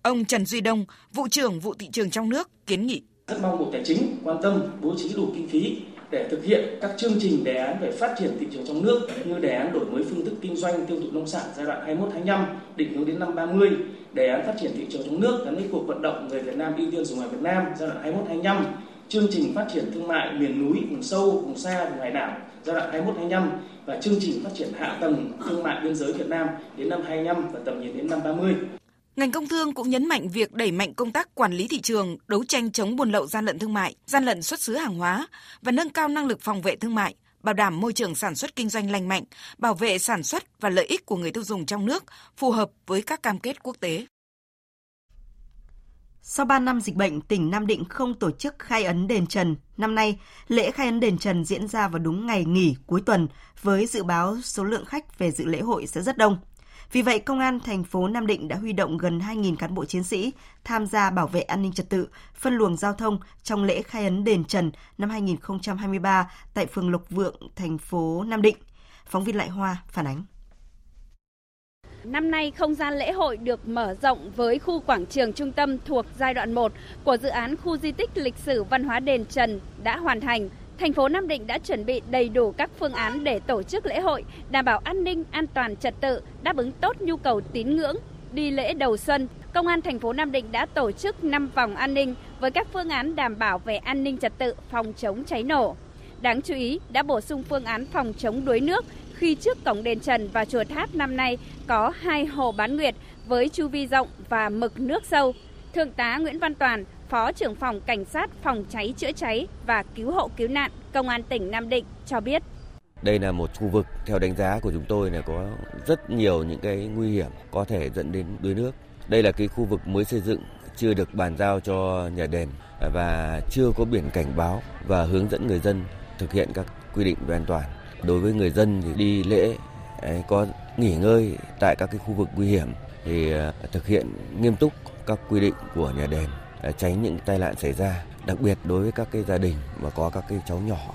Ông Trần Duy Đông, vụ trưởng vụ thị trường trong nước kiến nghị. Rất mong Bộ Tài chính quan tâm bố trí đủ kinh phí để thực hiện các chương trình đề án về phát triển thị trường trong nước như đề án đổi mới phương thức kinh doanh tiêu thụ nông sản giai đoạn 21-25 định hướng đến năm 30, đề án phát triển thị trường trong nước gắn với cuộc vận động người Việt Nam ưu tiên dùng hàng Việt Nam giai đoạn 21-25, chương trình phát triển thương mại miền núi, vùng sâu, vùng xa, vùng hải đảo giai đoạn 21-25 và chương trình phát triển hạ tầng thương mại biên giới Việt Nam đến năm 25 và tầm nhìn đến năm 30. Ngành công thương cũng nhấn mạnh việc đẩy mạnh công tác quản lý thị trường, đấu tranh chống buôn lậu gian lận thương mại, gian lận xuất xứ hàng hóa và nâng cao năng lực phòng vệ thương mại, bảo đảm môi trường sản xuất kinh doanh lành mạnh, bảo vệ sản xuất và lợi ích của người tiêu dùng trong nước phù hợp với các cam kết quốc tế. Sau 3 năm dịch bệnh, tỉnh Nam Định không tổ chức khai ấn đền Trần. Năm nay, lễ khai ấn đền Trần diễn ra vào đúng ngày nghỉ cuối tuần với dự báo số lượng khách về dự lễ hội sẽ rất đông. Vì vậy, Công an thành phố Nam Định đã huy động gần 2.000 cán bộ chiến sĩ tham gia bảo vệ an ninh trật tự, phân luồng giao thông trong lễ khai ấn đền Trần năm 2023 tại phường Lộc Vượng, thành phố Nam Định. Phóng viên Lại Hoa phản ánh. Năm nay, không gian lễ hội được mở rộng với khu quảng trường trung tâm thuộc giai đoạn 1 của dự án khu di tích lịch sử văn hóa đền Trần đã hoàn thành. Thành phố Nam Định đã chuẩn bị đầy đủ các phương án để tổ chức lễ hội, đảm bảo an ninh, an toàn trật tự, đáp ứng tốt nhu cầu tín ngưỡng. Đi lễ đầu xuân, Công an thành phố Nam Định đã tổ chức 5 vòng an ninh với các phương án đảm bảo về an ninh trật tự, phòng chống cháy nổ. Đáng chú ý, đã bổ sung phương án phòng chống đuối nước khi trước cổng đền Trần và chùa Tháp năm nay có hai hồ bán nguyệt với chu vi rộng và mực nước sâu. Thượng tá Nguyễn Văn Toàn, Phó trưởng phòng Cảnh sát phòng cháy chữa cháy và cứu hộ cứu nạn Công an tỉnh Nam Định cho biết. Đây là một khu vực theo đánh giá của chúng tôi là có rất nhiều những cái nguy hiểm có thể dẫn đến đuối nước. Đây là cái khu vực mới xây dựng chưa được bàn giao cho nhà đền và chưa có biển cảnh báo và hướng dẫn người dân thực hiện các quy định về an toàn. Đối với người dân thì đi lễ à, có nghỉ ngơi tại các cái khu vực nguy hiểm thì à, thực hiện nghiêm túc các quy định của nhà đền à, tránh những tai nạn xảy ra, đặc biệt đối với các cái gia đình mà có các cái cháu nhỏ.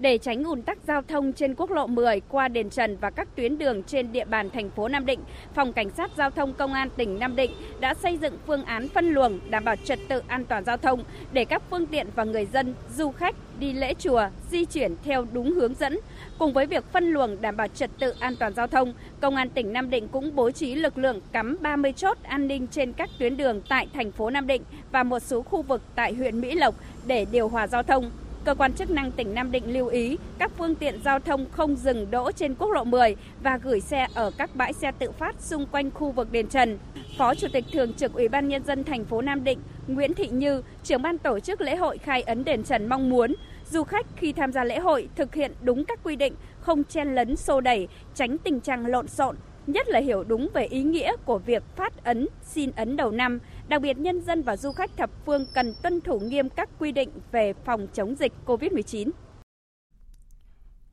Để tránh ùn tắc giao thông trên quốc lộ 10 qua đền Trần và các tuyến đường trên địa bàn thành phố Nam Định, Phòng Cảnh sát Giao thông Công an tỉnh Nam Định đã xây dựng phương án phân luồng đảm bảo trật tự an toàn giao thông để các phương tiện và người dân, du khách đi lễ chùa di chuyển theo đúng hướng dẫn. Cùng với việc phân luồng đảm bảo trật tự an toàn giao thông, Công an tỉnh Nam Định cũng bố trí lực lượng cắm 30 chốt an ninh trên các tuyến đường tại thành phố Nam Định và một số khu vực tại huyện Mỹ Lộc để điều hòa giao thông. Cơ quan chức năng tỉnh Nam Định lưu ý các phương tiện giao thông không dừng đỗ trên quốc lộ 10 và gửi xe ở các bãi xe tự phát xung quanh khu vực đền Trần. Phó Chủ tịch Thường trực Ủy ban Nhân dân thành phố Nam Định Nguyễn Thị Như, trưởng ban tổ chức lễ hội khai ấn đền Trần mong muốn du khách khi tham gia lễ hội thực hiện đúng các quy định, không chen lấn xô đẩy, tránh tình trạng lộn xộn, nhất là hiểu đúng về ý nghĩa của việc phát ấn, xin ấn đầu năm. Đặc biệt nhân dân và du khách thập phương cần tuân thủ nghiêm các quy định về phòng chống dịch COVID-19.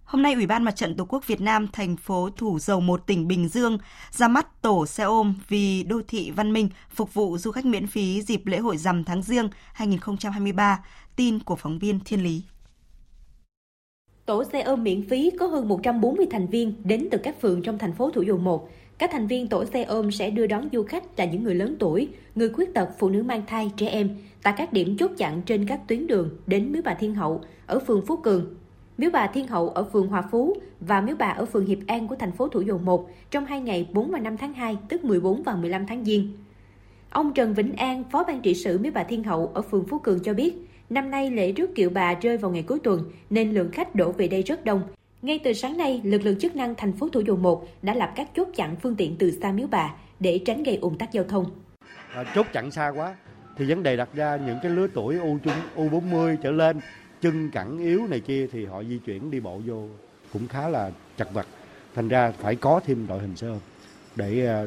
Hôm nay, Ủy ban Mặt trận Tổ quốc Việt Nam thành phố Thủ Dầu Một tỉnh Bình Dương ra mắt tổ xe ôm vì đô thị văn minh phục vụ du khách miễn phí dịp lễ hội rằm tháng Giêng 2023. Tin của phóng viên Thiên Lý. Tổ xe ôm miễn phí có hơn 140 thành viên đến từ các phường trong thành phố Thủ Dầu Một. Các thành viên tổ xe ôm sẽ đưa đón du khách là những người lớn tuổi, người khuyết tật, phụ nữ mang thai, trẻ em tại các điểm chốt chặn trên các tuyến đường đến Miếu Bà Thiên Hậu ở phường Phú Cường, Miếu Bà Thiên Hậu ở phường Hòa Phú và Miếu Bà ở phường Hiệp An của thành phố Thủ Dầu Một trong hai ngày 4 và 5 tháng 2, tức 14 và 15 tháng Giêng. Ông Trần Vĩnh An, Phó ban trị sự Miếu Bà Thiên Hậu ở phường Phú Cường cho biết, Năm nay lễ rước kiệu bà rơi vào ngày cuối tuần nên lượng khách đổ về đây rất đông. Ngay từ sáng nay, lực lượng chức năng thành phố Thủ Dầu Một đã lập các chốt chặn phương tiện từ xa miếu bà để tránh gây ủng tắc giao thông. À, chốt chặn xa quá thì vấn đề đặt ra những cái lứa tuổi U chung U40 trở lên chân cẳng yếu này kia thì họ di chuyển đi bộ vô cũng khá là chặt vật. Thành ra phải có thêm đội hình sơ để à,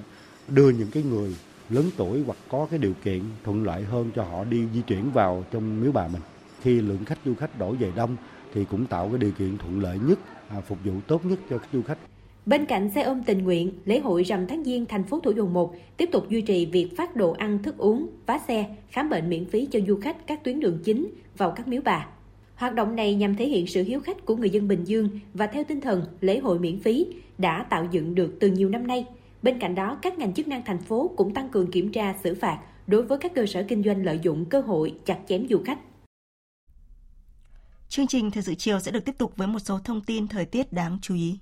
đưa những cái người lớn tuổi hoặc có cái điều kiện thuận lợi hơn cho họ đi di chuyển vào trong miếu bà mình. Khi lượng khách du khách đổ về đông thì cũng tạo cái điều kiện thuận lợi nhất, À, phục vụ tốt nhất cho các du khách. Bên cạnh xe ôm tình nguyện, lễ hội rằm tháng Giêng thành phố Thủ Dầu Một tiếp tục duy trì việc phát đồ ăn, thức uống, vá xe, khám bệnh miễn phí cho du khách các tuyến đường chính vào các miếu bà. Hoạt động này nhằm thể hiện sự hiếu khách của người dân Bình Dương và theo tinh thần lễ hội miễn phí đã tạo dựng được từ nhiều năm nay Bên cạnh đó, các ngành chức năng thành phố cũng tăng cường kiểm tra xử phạt đối với các cơ sở kinh doanh lợi dụng cơ hội chặt chém du khách. Chương trình Thời sự chiều sẽ được tiếp tục với một số thông tin thời tiết đáng chú ý.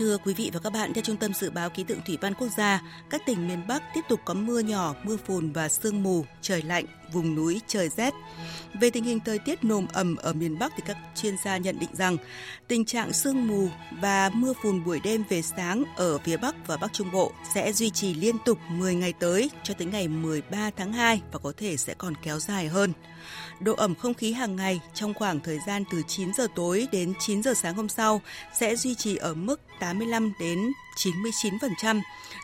Thưa quý vị và các bạn, theo Trung tâm Dự báo Khí tượng Thủy văn Quốc gia, các tỉnh miền Bắc tiếp tục có mưa nhỏ, mưa phùn và sương mù, trời lạnh, vùng núi trời rét. Về tình hình thời tiết nồm ẩm ở miền Bắc thì các chuyên gia nhận định rằng tình trạng sương mù và mưa phùn buổi đêm về sáng ở phía Bắc và Bắc Trung Bộ sẽ duy trì liên tục 10 ngày tới cho tới ngày 13 tháng 2 và có thể sẽ còn kéo dài hơn. Độ ẩm không khí hàng ngày trong khoảng thời gian từ 9 giờ tối đến 9 giờ sáng hôm sau sẽ duy trì ở mức 85 đến 99%,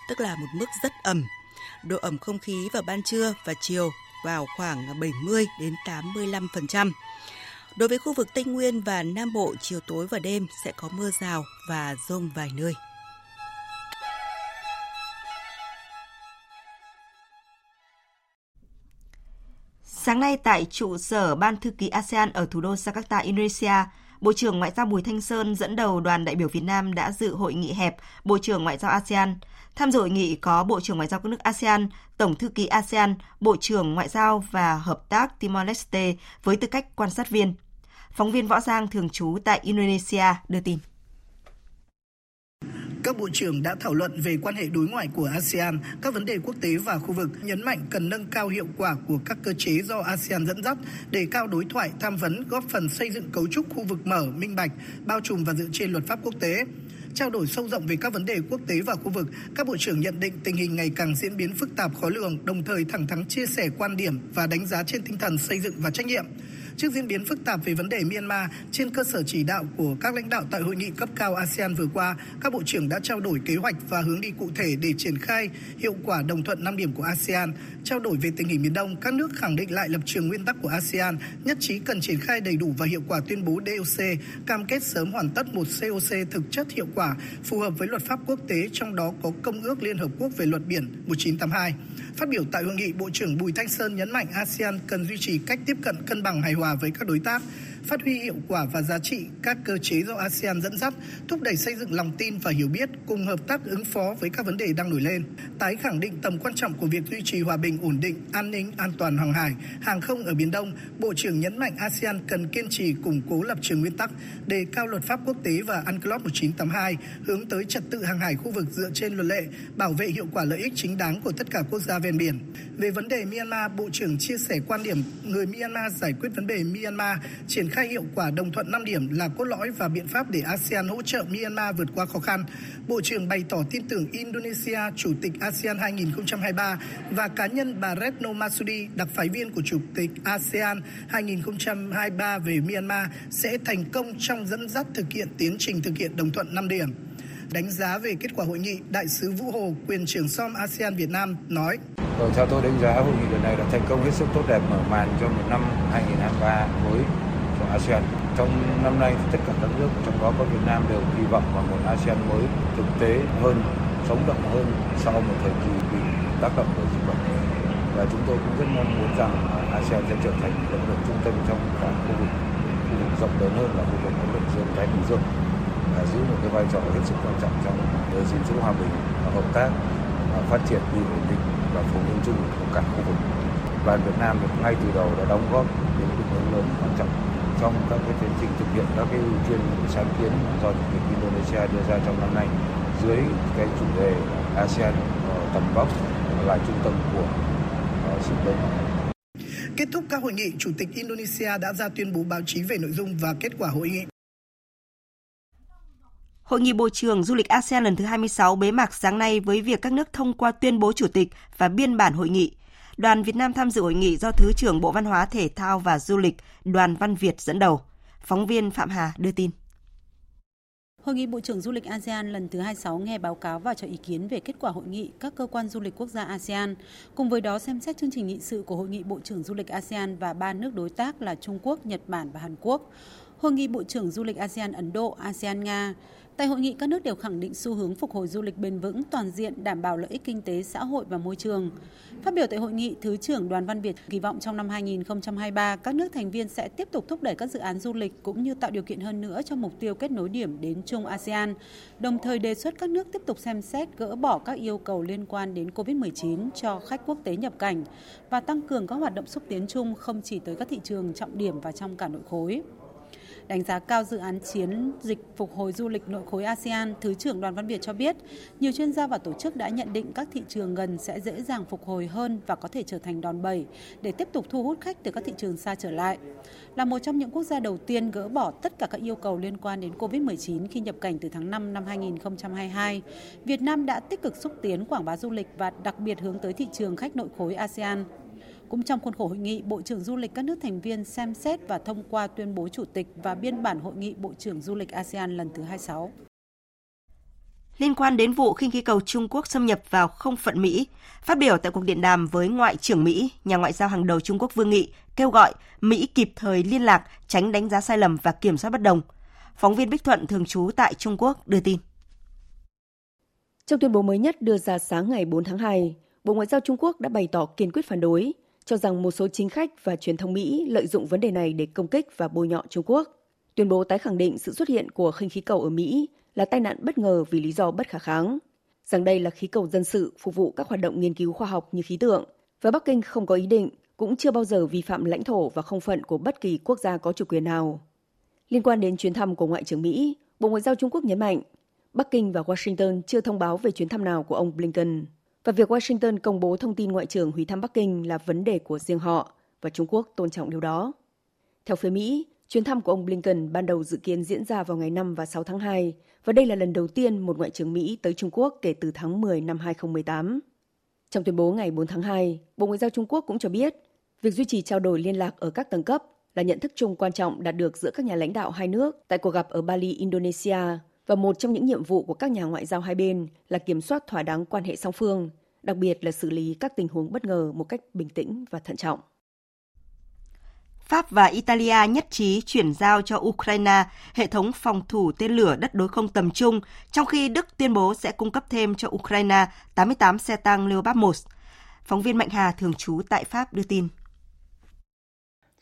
tức là một mức rất ẩm. Độ ẩm không khí vào ban trưa và chiều vào khoảng 70 đến 85%. Đối với khu vực Tây Nguyên và Nam Bộ, chiều tối và đêm sẽ có mưa rào và rông vài nơi. Sáng nay tại trụ sở Ban Thư ký ASEAN ở thủ đô Jakarta, Indonesia, Bộ trưởng Ngoại giao Bùi Thanh Sơn dẫn đầu đoàn đại biểu Việt Nam đã dự hội nghị hẹp Bộ trưởng Ngoại giao ASEAN. Tham dự hội nghị có Bộ trưởng Ngoại giao các nước ASEAN, Tổng thư ký ASEAN, Bộ trưởng Ngoại giao và Hợp tác Timor-Leste với tư cách quan sát viên. Phóng viên Võ Giang thường trú tại Indonesia đưa tin các bộ trưởng đã thảo luận về quan hệ đối ngoại của ASEAN, các vấn đề quốc tế và khu vực, nhấn mạnh cần nâng cao hiệu quả của các cơ chế do ASEAN dẫn dắt, để cao đối thoại, tham vấn, góp phần xây dựng cấu trúc khu vực mở, minh bạch, bao trùm và dựa trên luật pháp quốc tế trao đổi sâu rộng về các vấn đề quốc tế và khu vực, các bộ trưởng nhận định tình hình ngày càng diễn biến phức tạp khó lường, đồng thời thẳng thắn chia sẻ quan điểm và đánh giá trên tinh thần xây dựng và trách nhiệm. Trước diễn biến phức tạp về vấn đề Myanmar, trên cơ sở chỉ đạo của các lãnh đạo tại hội nghị cấp cao ASEAN vừa qua, các bộ trưởng đã trao đổi kế hoạch và hướng đi cụ thể để triển khai hiệu quả đồng thuận 5 điểm của ASEAN, trao đổi về tình hình miền Đông, các nước khẳng định lại lập trường nguyên tắc của ASEAN, nhất trí cần triển khai đầy đủ và hiệu quả tuyên bố DOC, cam kết sớm hoàn tất một COC thực chất hiệu quả, phù hợp với luật pháp quốc tế trong đó có Công ước Liên hợp quốc về luật biển 1982 Phát biểu tại hội nghị, Bộ trưởng Bùi Thanh Sơn nhấn mạnh ASEAN cần duy trì cách tiếp cận cân bằng hài hòa với các đối tác, phát huy hiệu quả và giá trị các cơ chế do ASEAN dẫn dắt, thúc đẩy xây dựng lòng tin và hiểu biết, cùng hợp tác ứng phó với các vấn đề đang nổi lên. Tái khẳng định tầm quan trọng của việc duy trì hòa bình, ổn định, an ninh, an toàn hàng hải, hàng không ở Biển Đông, Bộ trưởng nhấn mạnh ASEAN cần kiên trì củng cố lập trường nguyên tắc, đề cao luật pháp quốc tế và UNCLOS 1982, hướng tới trật tự hàng hải khu vực dựa trên luật lệ, bảo vệ hiệu quả lợi ích chính đáng của tất cả quốc gia ven biển. Về vấn đề Myanmar, Bộ trưởng chia sẻ quan điểm người Myanmar giải quyết vấn đề Myanmar, triển khai hiệu quả đồng thuận 5 điểm là cốt lõi và biện pháp để ASEAN hỗ trợ Myanmar vượt qua khó khăn. Bộ trưởng bày tỏ tin tưởng Indonesia, Chủ tịch ASEAN 2023 và cá nhân bà Retno Masudi, đặc phái viên của Chủ tịch ASEAN 2023 về Myanmar sẽ thành công trong dẫn dắt thực hiện tiến trình thực hiện đồng thuận 5 điểm. Đánh giá về kết quả hội nghị, Đại sứ Vũ Hồ, quyền trưởng SOM ASEAN Việt Nam nói. Rồi, theo tôi đánh giá hội nghị lần này đã thành công hết sức tốt đẹp mở màn cho một năm 2023 mới ASEAN. Trong năm nay thì tất cả các nước, trong đó có Việt Nam đều kỳ vọng vào một ASEAN mới thực tế hơn, sống động hơn sau một thời kỳ bị tác động bởi dịch bệnh. Và chúng tôi cũng rất mong muốn rằng ASEAN sẽ trở thành động lực trung tâm trong cả khu vực, khu vực rộng lớn hơn là khu vực Ấn Độ Dương, Thái Bình Dương và giữ một cái vai trò hết sức quan trọng trong gìn giữ hòa bình và hợp tác và phát triển vì ổn định và phồn vinh chung của cả khu vực. Và Việt Nam ngay từ đầu đã đóng góp những định hướng lớn quan trọng trong các cái tiến trình thực hiện các cái ưu tiên sáng kiến do chủ tịch Indonesia đưa ra trong năm nay dưới cái chủ đề ASEAN tầm vóc là trung tâm của sự lớn Kết thúc các hội nghị, Chủ tịch Indonesia đã ra tuyên bố báo chí về nội dung và kết quả hội nghị. Hội nghị Bộ trưởng Du lịch ASEAN lần thứ 26 bế mạc sáng nay với việc các nước thông qua tuyên bố chủ tịch và biên bản hội nghị. Đoàn Việt Nam tham dự hội nghị do Thứ trưởng Bộ Văn hóa Thể thao và Du lịch Đoàn Văn Việt dẫn đầu. Phóng viên Phạm Hà đưa tin. Hội nghị Bộ trưởng Du lịch ASEAN lần thứ 26 nghe báo cáo và cho ý kiến về kết quả hội nghị các cơ quan du lịch quốc gia ASEAN, cùng với đó xem xét chương trình nghị sự của Hội nghị Bộ trưởng Du lịch ASEAN và ba nước đối tác là Trung Quốc, Nhật Bản và Hàn Quốc. Hội nghị Bộ trưởng Du lịch ASEAN Ấn Độ, ASEAN Nga, Tại hội nghị, các nước đều khẳng định xu hướng phục hồi du lịch bền vững, toàn diện, đảm bảo lợi ích kinh tế, xã hội và môi trường. Phát biểu tại hội nghị, Thứ trưởng Đoàn Văn Việt kỳ vọng trong năm 2023, các nước thành viên sẽ tiếp tục thúc đẩy các dự án du lịch cũng như tạo điều kiện hơn nữa cho mục tiêu kết nối điểm đến chung ASEAN, đồng thời đề xuất các nước tiếp tục xem xét gỡ bỏ các yêu cầu liên quan đến COVID-19 cho khách quốc tế nhập cảnh và tăng cường các hoạt động xúc tiến chung không chỉ tới các thị trường trọng điểm và trong cả nội khối. Đánh giá cao dự án chiến dịch phục hồi du lịch nội khối ASEAN, Thứ trưởng Đoàn Văn Việt cho biết, nhiều chuyên gia và tổ chức đã nhận định các thị trường gần sẽ dễ dàng phục hồi hơn và có thể trở thành đòn bẩy để tiếp tục thu hút khách từ các thị trường xa trở lại. Là một trong những quốc gia đầu tiên gỡ bỏ tất cả các yêu cầu liên quan đến COVID-19 khi nhập cảnh từ tháng 5 năm 2022, Việt Nam đã tích cực xúc tiến quảng bá du lịch và đặc biệt hướng tới thị trường khách nội khối ASEAN. Cũng trong khuôn khổ hội nghị, Bộ trưởng Du lịch các nước thành viên xem xét và thông qua tuyên bố chủ tịch và biên bản hội nghị Bộ trưởng Du lịch ASEAN lần thứ 26. Liên quan đến vụ khinh khí cầu Trung Quốc xâm nhập vào không phận Mỹ, phát biểu tại cuộc điện đàm với Ngoại trưởng Mỹ, nhà ngoại giao hàng đầu Trung Quốc Vương Nghị kêu gọi Mỹ kịp thời liên lạc, tránh đánh giá sai lầm và kiểm soát bất đồng. Phóng viên Bích Thuận thường trú tại Trung Quốc đưa tin. Trong tuyên bố mới nhất đưa ra sáng ngày 4 tháng 2, Bộ Ngoại giao Trung Quốc đã bày tỏ kiên quyết phản đối, cho rằng một số chính khách và truyền thông Mỹ lợi dụng vấn đề này để công kích và bôi nhọ Trung Quốc. Tuyên bố tái khẳng định sự xuất hiện của khinh khí cầu ở Mỹ là tai nạn bất ngờ vì lý do bất khả kháng, rằng đây là khí cầu dân sự phục vụ các hoạt động nghiên cứu khoa học như khí tượng, và Bắc Kinh không có ý định cũng chưa bao giờ vi phạm lãnh thổ và không phận của bất kỳ quốc gia có chủ quyền nào. Liên quan đến chuyến thăm của Ngoại trưởng Mỹ, Bộ Ngoại giao Trung Quốc nhấn mạnh, Bắc Kinh và Washington chưa thông báo về chuyến thăm nào của ông Blinken và việc Washington công bố thông tin Ngoại trưởng hủy thăm Bắc Kinh là vấn đề của riêng họ và Trung Quốc tôn trọng điều đó. Theo phía Mỹ, chuyến thăm của ông Blinken ban đầu dự kiến diễn ra vào ngày 5 và 6 tháng 2 và đây là lần đầu tiên một Ngoại trưởng Mỹ tới Trung Quốc kể từ tháng 10 năm 2018. Trong tuyên bố ngày 4 tháng 2, Bộ Ngoại giao Trung Quốc cũng cho biết việc duy trì trao đổi liên lạc ở các tầng cấp là nhận thức chung quan trọng đạt được giữa các nhà lãnh đạo hai nước tại cuộc gặp ở Bali, Indonesia và một trong những nhiệm vụ của các nhà ngoại giao hai bên là kiểm soát thỏa đáng quan hệ song phương, đặc biệt là xử lý các tình huống bất ngờ một cách bình tĩnh và thận trọng. Pháp và Italia nhất trí chuyển giao cho Ukraine hệ thống phòng thủ tên lửa đất đối không tầm trung, trong khi Đức tuyên bố sẽ cung cấp thêm cho Ukraine 88 xe tăng Leopard 1. Phóng viên Mạnh Hà thường trú tại Pháp đưa tin.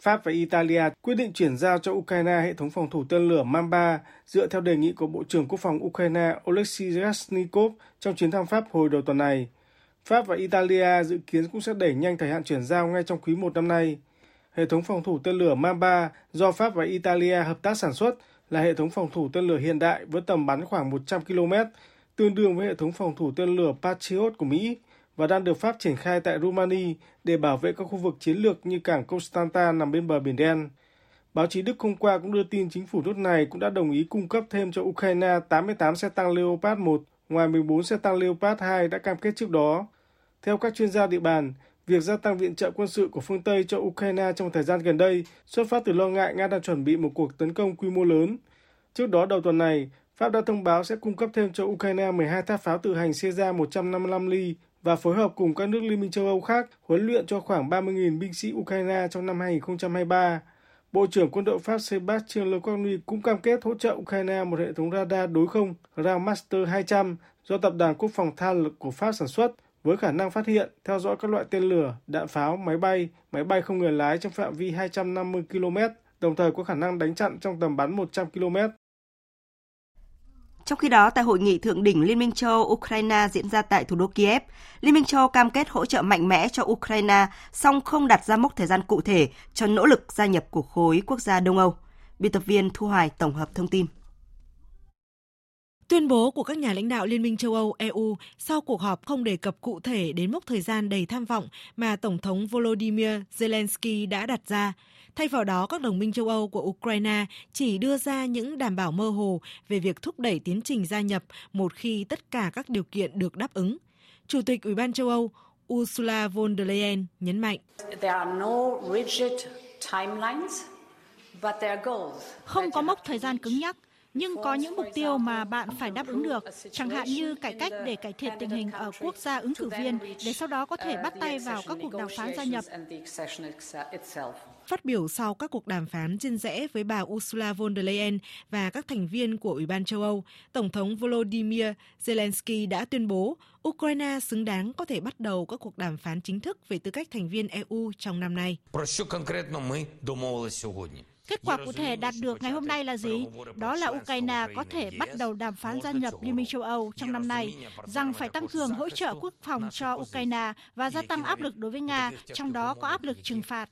Pháp và Italia quyết định chuyển giao cho Ukraine hệ thống phòng thủ tên lửa Mamba dựa theo đề nghị của Bộ trưởng Quốc phòng Ukraine Oleksiy Reznikov trong chuyến thăm Pháp hồi đầu tuần này. Pháp và Italia dự kiến cũng sẽ đẩy nhanh thời hạn chuyển giao ngay trong quý 1 năm nay. Hệ thống phòng thủ tên lửa Mamba do Pháp và Italia hợp tác sản xuất là hệ thống phòng thủ tên lửa hiện đại với tầm bắn khoảng 100 km, tương đương với hệ thống phòng thủ tên lửa Patriot của Mỹ và đang được Pháp triển khai tại Romania để bảo vệ các khu vực chiến lược như cảng Constanta nằm bên bờ Biển Đen. Báo chí Đức hôm qua cũng đưa tin chính phủ nước này cũng đã đồng ý cung cấp thêm cho Ukraine 88 xe tăng Leopard 1 ngoài 14 xe tăng Leopard 2 đã cam kết trước đó. Theo các chuyên gia địa bàn, việc gia tăng viện trợ quân sự của phương Tây cho Ukraine trong thời gian gần đây xuất phát từ lo ngại Nga đang chuẩn bị một cuộc tấn công quy mô lớn. Trước đó đầu tuần này, Pháp đã thông báo sẽ cung cấp thêm cho Ukraine 12 tháp pháo tự hành Caesar 155 ly và phối hợp cùng các nước Liên minh châu Âu khác huấn luyện cho khoảng 30.000 binh sĩ Ukraine trong năm 2023. Bộ trưởng quân đội Pháp Sébastien Lecornu cũng cam kết hỗ trợ Ukraine một hệ thống radar đối không Groundmaster 200 do Tập đoàn Quốc phòng THAL của Pháp sản xuất với khả năng phát hiện, theo dõi các loại tên lửa, đạn pháo, máy bay, máy bay không người lái trong phạm vi 250 km, đồng thời có khả năng đánh chặn trong tầm bắn 100 km. Trong khi đó, tại hội nghị thượng đỉnh Liên minh châu Ukraine diễn ra tại thủ đô Kiev, Liên minh châu cam kết hỗ trợ mạnh mẽ cho Ukraine, song không đặt ra mốc thời gian cụ thể cho nỗ lực gia nhập của khối quốc gia Đông Âu. Biên tập viên Thu Hoài tổng hợp thông tin. Tuyên bố của các nhà lãnh đạo Liên minh châu Âu EU sau cuộc họp không đề cập cụ thể đến mốc thời gian đầy tham vọng mà Tổng thống Volodymyr Zelensky đã đặt ra. Thay vào đó, các đồng minh châu Âu của Ukraine chỉ đưa ra những đảm bảo mơ hồ về việc thúc đẩy tiến trình gia nhập một khi tất cả các điều kiện được đáp ứng. Chủ tịch Ủy ban châu Âu Ursula von der Leyen nhấn mạnh. Không có mốc thời gian cứng nhắc, nhưng có những mục tiêu mà bạn phải đáp ứng được, chẳng hạn như cải cách để cải thiện tình hình ở quốc gia ứng cử viên, để sau đó có thể bắt tay vào các cuộc đàm phán gia nhập. Phát biểu sau các cuộc đàm phán riêng rẽ với bà Ursula von der Leyen và các thành viên của Ủy ban châu Âu, Tổng thống Volodymyr Zelensky đã tuyên bố Ukraine xứng đáng có thể bắt đầu các cuộc đàm phán chính thức về tư cách thành viên EU trong năm nay. Kết quả cụ thể đạt được ngày hôm nay là gì? Đó là Ukraine có thể bắt đầu đàm phán gia nhập Liên minh châu Âu trong năm nay, rằng phải tăng cường hỗ trợ quốc phòng cho Ukraine và gia tăng áp lực đối với Nga, trong đó có áp lực trừng phạt.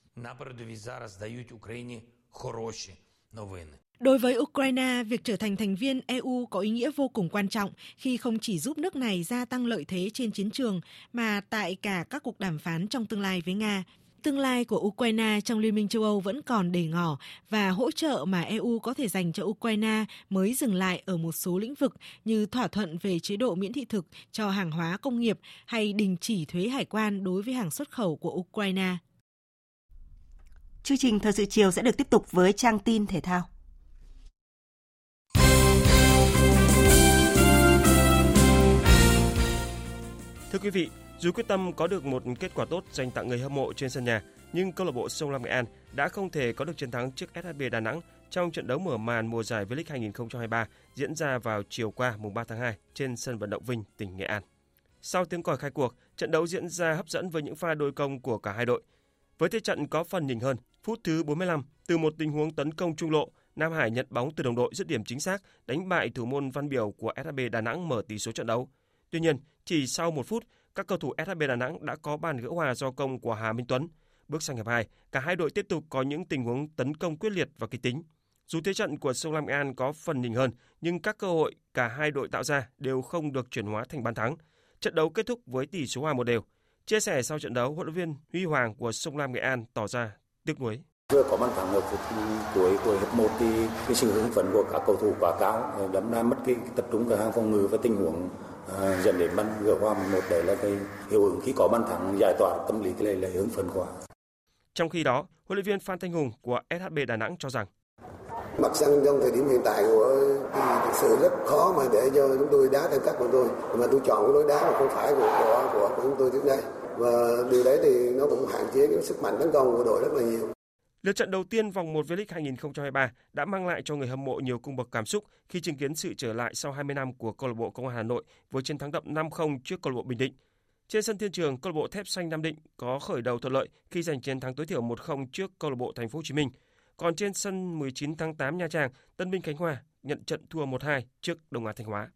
Đối với Ukraine, việc trở thành thành viên EU có ý nghĩa vô cùng quan trọng khi không chỉ giúp nước này gia tăng lợi thế trên chiến trường mà tại cả các cuộc đàm phán trong tương lai với Nga. Tương lai của Ukraine trong Liên minh châu Âu vẫn còn để ngỏ và hỗ trợ mà EU có thể dành cho Ukraine mới dừng lại ở một số lĩnh vực như thỏa thuận về chế độ miễn thị thực cho hàng hóa công nghiệp hay đình chỉ thuế hải quan đối với hàng xuất khẩu của Ukraine. Chương trình Thời sự chiều sẽ được tiếp tục với trang tin thể thao. Thưa quý vị, dù quyết tâm có được một kết quả tốt dành tặng người hâm mộ trên sân nhà, nhưng câu lạc bộ Sông Lam Nghệ An đã không thể có được chiến thắng trước SHB Đà Nẵng trong trận đấu mở màn mùa giải V-League 2023 diễn ra vào chiều qua mùng 3 tháng 2 trên sân vận động Vinh, tỉnh Nghệ An. Sau tiếng còi khai cuộc, trận đấu diễn ra hấp dẫn với những pha đôi công của cả hai đội. Với thế trận có phần nhỉnh hơn, phút thứ 45, từ một tình huống tấn công trung lộ, Nam Hải nhận bóng từ đồng đội dứt điểm chính xác, đánh bại thủ môn Văn Biểu của SHB Đà Nẵng mở tỷ số trận đấu. Tuy nhiên, chỉ sau một phút, các cầu thủ SHB Đà Nẵng đã có bàn gỡ hòa do công của Hà Minh Tuấn. Bước sang hiệp 2, cả hai đội tiếp tục có những tình huống tấn công quyết liệt và kịch tính. Dù thế trận của Sông Lam An có phần nhỉnh hơn, nhưng các cơ hội cả hai đội tạo ra đều không được chuyển hóa thành bàn thắng. Trận đấu kết thúc với tỷ số hòa một đều. Chia sẻ sau trận đấu, huấn luyện viên Huy Hoàng của Sông Lam Nghệ An tỏ ra tiếc nuối. Vừa có bàn thắng ở phút cuối của hiệp 1 thì cái sự hưng phấn của các cầu thủ quá cao, đâm ra mất cái tập trung cả hàng phòng ngự và tình huống à, dẫn đến bàn gỡ hòa một đấy là cái hiệu ứng khi có bàn thắng giải tỏa tâm lý cái này là hứng phấn quá. Trong khi đó, huấn luyện viên Phan Thanh Hùng của SHB Đà Nẵng cho rằng Mặc rằng trong thời điểm hiện tại của thì thực sự rất khó mà để cho chúng tôi đá theo cách của tôi mà tôi chọn cái lối đá mà không phải của của, của, của chúng tôi trước đây và điều đấy thì nó cũng hạn chế cái sức mạnh tấn công của đội rất là nhiều. Lượt trận đầu tiên vòng 1 V-League 2023 đã mang lại cho người hâm mộ nhiều cung bậc cảm xúc khi chứng kiến sự trở lại sau 20 năm của câu lạc bộ Công an Hà Nội với chiến thắng đậm 5-0 trước câu lạc bộ Bình Định. Trên sân Thiên Trường, câu lạc bộ Thép Xanh Nam Định có khởi đầu thuận lợi khi giành chiến thắng tối thiểu 1-0 trước câu lạc bộ Thành phố Hồ Chí Minh. Còn trên sân 19 tháng 8 Nha Trang, Tân Binh Khánh Hòa nhận trận thua 1-2 trước Đồng Á Thanh Hóa.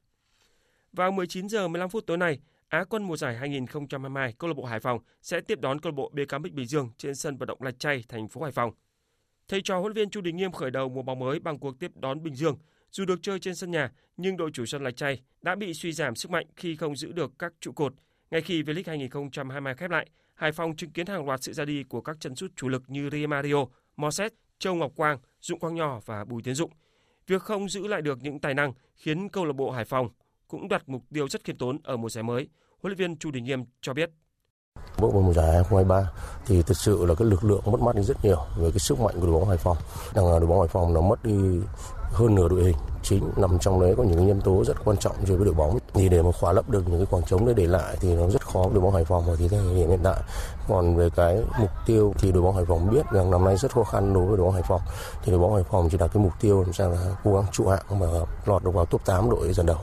Vào 19 giờ 15 phút tối nay, Á quân mùa giải 2022, câu lạc bộ Hải Phòng sẽ tiếp đón câu lạc bộ BK Bích Bình Dương trên sân vận động Lạch Tray, thành phố Hải Phòng. Thầy trò huấn luyện viên Chu Đình Nghiêm khởi đầu mùa bóng mới bằng cuộc tiếp đón Bình Dương. Dù được chơi trên sân nhà, nhưng đội chủ sân Lạch Tray đã bị suy giảm sức mạnh khi không giữ được các trụ cột. Ngay khi V-League 2022 khép lại, Hải Phòng chứng kiến hàng loạt sự ra đi của các chân sút chủ lực như Ria Mario, Moses, Châu Ngọc Quang, Dũng Quang Nho và Bùi Tiến Dụng. Việc không giữ lại được những tài năng khiến câu lạc bộ Hải Phòng cũng đặt mục tiêu rất khiêm tốn ở mùa giải mới. Huấn luyện viên Chu Đình Nghiêm cho biết. Bước vào mùa giải 2023 thì thực sự là cái lực lượng mất mát đi rất nhiều về cái sức mạnh của đội bóng Hải Phòng. Đằng đội bóng Hải Phòng nó mất đi hơn nửa đội hình, chính nằm trong đấy có những nhân tố rất quan trọng cho với đội bóng thì để mà khóa lấp được những cái khoảng trống để để lại thì nó rất khó đội bóng Hải Phòng ở thời điểm hiện tại còn về cái mục tiêu thì đội bóng Hải Phòng biết rằng năm nay rất khó khăn đối với đội bóng Hải Phòng thì đội bóng Hải Phòng chỉ đặt cái mục tiêu làm sao là cố gắng trụ hạng và lọt được vào top 8 đội dần đầu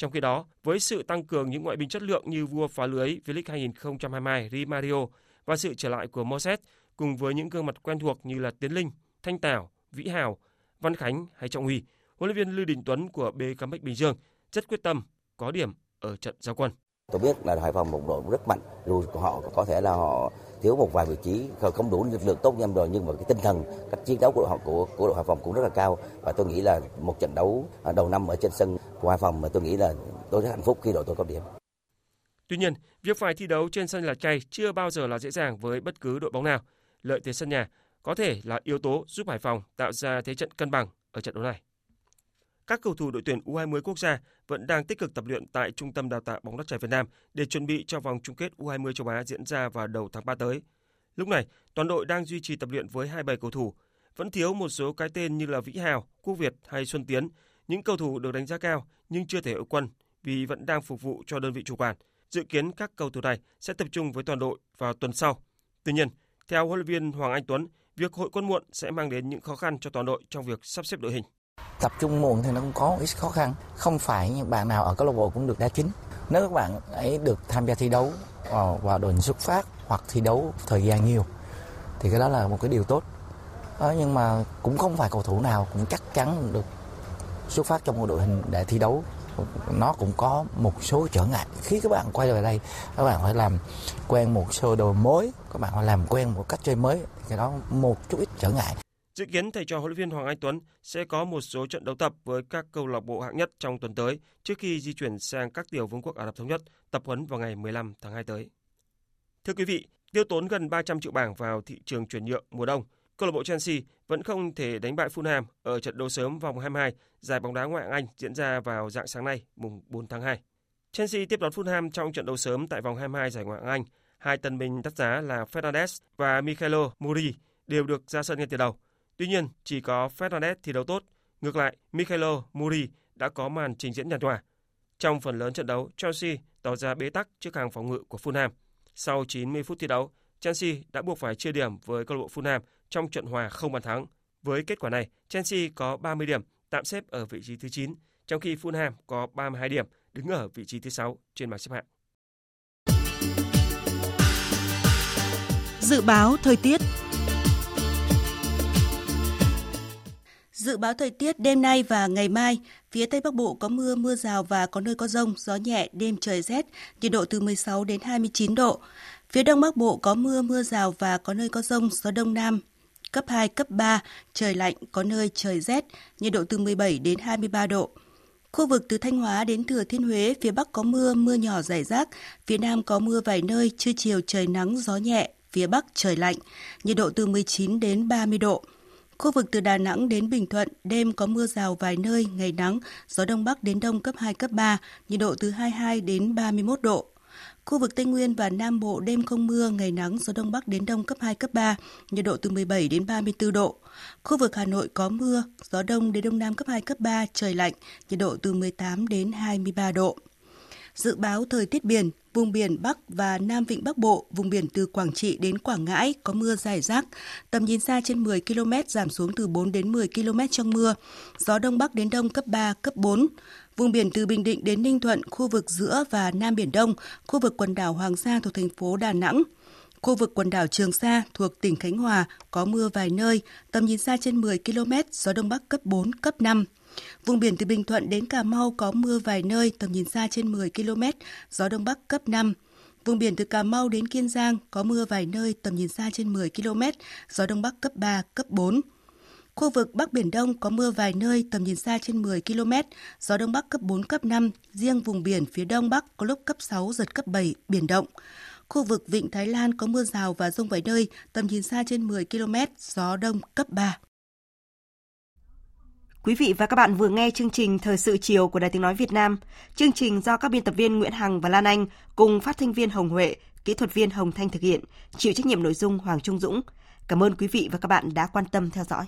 trong khi đó, với sự tăng cường những ngoại binh chất lượng như vua phá lưới V-League 2022 Di Mario và sự trở lại của Moses cùng với những gương mặt quen thuộc như là Tiến Linh, Thanh Tảo, Vĩ Hào, Văn Khánh hay Trọng Huy, huấn luyện viên Lưu Đình Tuấn của BKM Bình Dương rất quyết tâm có điểm ở trận giao quân. Tôi biết là Hải Phòng một đội rất mạnh, dù họ có thể là họ thiếu một vài vị trí không đủ lực lượng tốt như em rồi nhưng mà cái tinh thần cách chiến đấu của họ của của đội Hải Phòng cũng rất là cao và tôi nghĩ là một trận đấu à, đầu năm ở trên sân của Hải Phòng mà tôi nghĩ là tôi rất hạnh phúc khi đội tôi có điểm. Tuy nhiên, việc phải thi đấu trên sân là chay chưa bao giờ là dễ dàng với bất cứ đội bóng nào. Lợi thế sân nhà có thể là yếu tố giúp Hải Phòng tạo ra thế trận cân bằng ở trận đấu này. Các cầu thủ đội tuyển U20 quốc gia vẫn đang tích cực tập luyện tại Trung tâm Đào tạo bóng đá trẻ Việt Nam để chuẩn bị cho vòng chung kết U20 châu Á diễn ra vào đầu tháng 3 tới. Lúc này, toàn đội đang duy trì tập luyện với 27 cầu thủ. Vẫn thiếu một số cái tên như là Vĩ Hào, Quốc Việt hay Xuân Tiến. Những cầu thủ được đánh giá cao nhưng chưa thể ở quân vì vẫn đang phục vụ cho đơn vị chủ quản. Dự kiến các cầu thủ này sẽ tập trung với toàn đội vào tuần sau. Tuy nhiên, theo huấn luyện viên Hoàng Anh Tuấn, việc hội quân muộn sẽ mang đến những khó khăn cho toàn đội trong việc sắp xếp đội hình. Tập trung muộn thì nó cũng có ít khó khăn, không phải những bạn nào ở câu lạc bộ cũng được đá chính. Nếu các bạn ấy được tham gia thi đấu vào, đội xuất phát hoặc thi đấu thời gian nhiều thì cái đó là một cái điều tốt. Đó, nhưng mà cũng không phải cầu thủ nào cũng chắc chắn được xuất phát trong một đội hình để thi đấu nó cũng có một số trở ngại khi các bạn quay về đây các bạn phải làm quen một sơ đồ mới các bạn phải làm quen một cách chơi mới cái đó một chút ít trở ngại Dự kiến thầy trò huấn luyện viên Hoàng Anh Tuấn sẽ có một số trận đấu tập với các câu lạc bộ hạng nhất trong tuần tới trước khi di chuyển sang các tiểu vương quốc Ả Rập thống nhất tập huấn vào ngày 15 tháng 2 tới. Thưa quý vị, tiêu tốn gần 300 triệu bảng vào thị trường chuyển nhượng mùa đông, câu lạc bộ Chelsea vẫn không thể đánh bại Fulham ở trận đấu sớm vòng 22 giải bóng đá ngoại hạng Anh diễn ra vào dạng sáng nay, mùng 4 tháng 2. Chelsea tiếp đón Fulham trong trận đấu sớm tại vòng 22 giải ngoại hạng Anh. Hai tân binh đắt giá là Fernandes và Michaelo Muri đều được ra sân ngay từ đầu. Tuy nhiên, chỉ có Fernandez thi đấu tốt. Ngược lại, Michaelo Muri đã có màn trình diễn nhạt nhòa. Trong phần lớn trận đấu, Chelsea tỏ ra bế tắc trước hàng phòng ngự của Fulham. Sau 90 phút thi đấu, Chelsea đã buộc phải chia điểm với câu lạc bộ Fulham trong trận hòa không bàn thắng. Với kết quả này, Chelsea có 30 điểm, tạm xếp ở vị trí thứ 9, trong khi Fulham có 32 điểm, đứng ở vị trí thứ 6 trên bảng xếp hạng. Dự báo thời tiết Dự báo thời tiết đêm nay và ngày mai, phía Tây Bắc Bộ có mưa, mưa rào và có nơi có rông, gió nhẹ, đêm trời rét, nhiệt độ từ 16 đến 29 độ. Phía Đông Bắc Bộ có mưa, mưa rào và có nơi có rông, gió Đông Nam, cấp 2, cấp 3, trời lạnh, có nơi trời rét, nhiệt độ từ 17 đến 23 độ. Khu vực từ Thanh Hóa đến Thừa Thiên Huế, phía Bắc có mưa, mưa nhỏ rải rác, phía Nam có mưa vài nơi, trưa chiều trời nắng, gió nhẹ, phía Bắc trời lạnh, nhiệt độ từ 19 đến 30 độ. Khu vực từ Đà Nẵng đến Bình Thuận, đêm có mưa rào vài nơi, ngày nắng, gió Đông Bắc đến Đông cấp 2, cấp 3, nhiệt độ từ 22 đến 31 độ. Khu vực Tây Nguyên và Nam Bộ đêm không mưa, ngày nắng, gió Đông Bắc đến Đông cấp 2, cấp 3, nhiệt độ từ 17 đến 34 độ. Khu vực Hà Nội có mưa, gió Đông đến Đông Nam cấp 2, cấp 3, trời lạnh, nhiệt độ từ 18 đến 23 độ. Dự báo thời tiết biển, vùng biển Bắc và Nam Vịnh Bắc Bộ, vùng biển từ Quảng Trị đến Quảng Ngãi có mưa rải rác, tầm nhìn xa trên 10 km giảm xuống từ 4 đến 10 km trong mưa, gió Đông Bắc đến Đông cấp 3, cấp 4. Vùng biển từ Bình Định đến Ninh Thuận, khu vực giữa và Nam Biển Đông, khu vực quần đảo Hoàng Sa thuộc thành phố Đà Nẵng. Khu vực quần đảo Trường Sa thuộc tỉnh Khánh Hòa có mưa vài nơi, tầm nhìn xa trên 10 km, gió Đông Bắc cấp 4, cấp 5. Vùng biển từ Bình Thuận đến Cà Mau có mưa vài nơi, tầm nhìn xa trên 10 km, gió Đông Bắc cấp 5. Vùng biển từ Cà Mau đến Kiên Giang có mưa vài nơi, tầm nhìn xa trên 10 km, gió Đông Bắc cấp 3, cấp 4. Khu vực Bắc Biển Đông có mưa vài nơi, tầm nhìn xa trên 10 km, gió Đông Bắc cấp 4, cấp 5, riêng vùng biển phía Đông Bắc có lúc cấp 6, giật cấp 7, biển động. Khu vực Vịnh Thái Lan có mưa rào và rông vài nơi, tầm nhìn xa trên 10 km, gió Đông cấp 3. Quý vị và các bạn vừa nghe chương trình Thời sự chiều của Đài Tiếng Nói Việt Nam. Chương trình do các biên tập viên Nguyễn Hằng và Lan Anh cùng phát thanh viên Hồng Huệ, kỹ thuật viên Hồng Thanh thực hiện, chịu trách nhiệm nội dung Hoàng Trung Dũng. Cảm ơn quý vị và các bạn đã quan tâm theo dõi.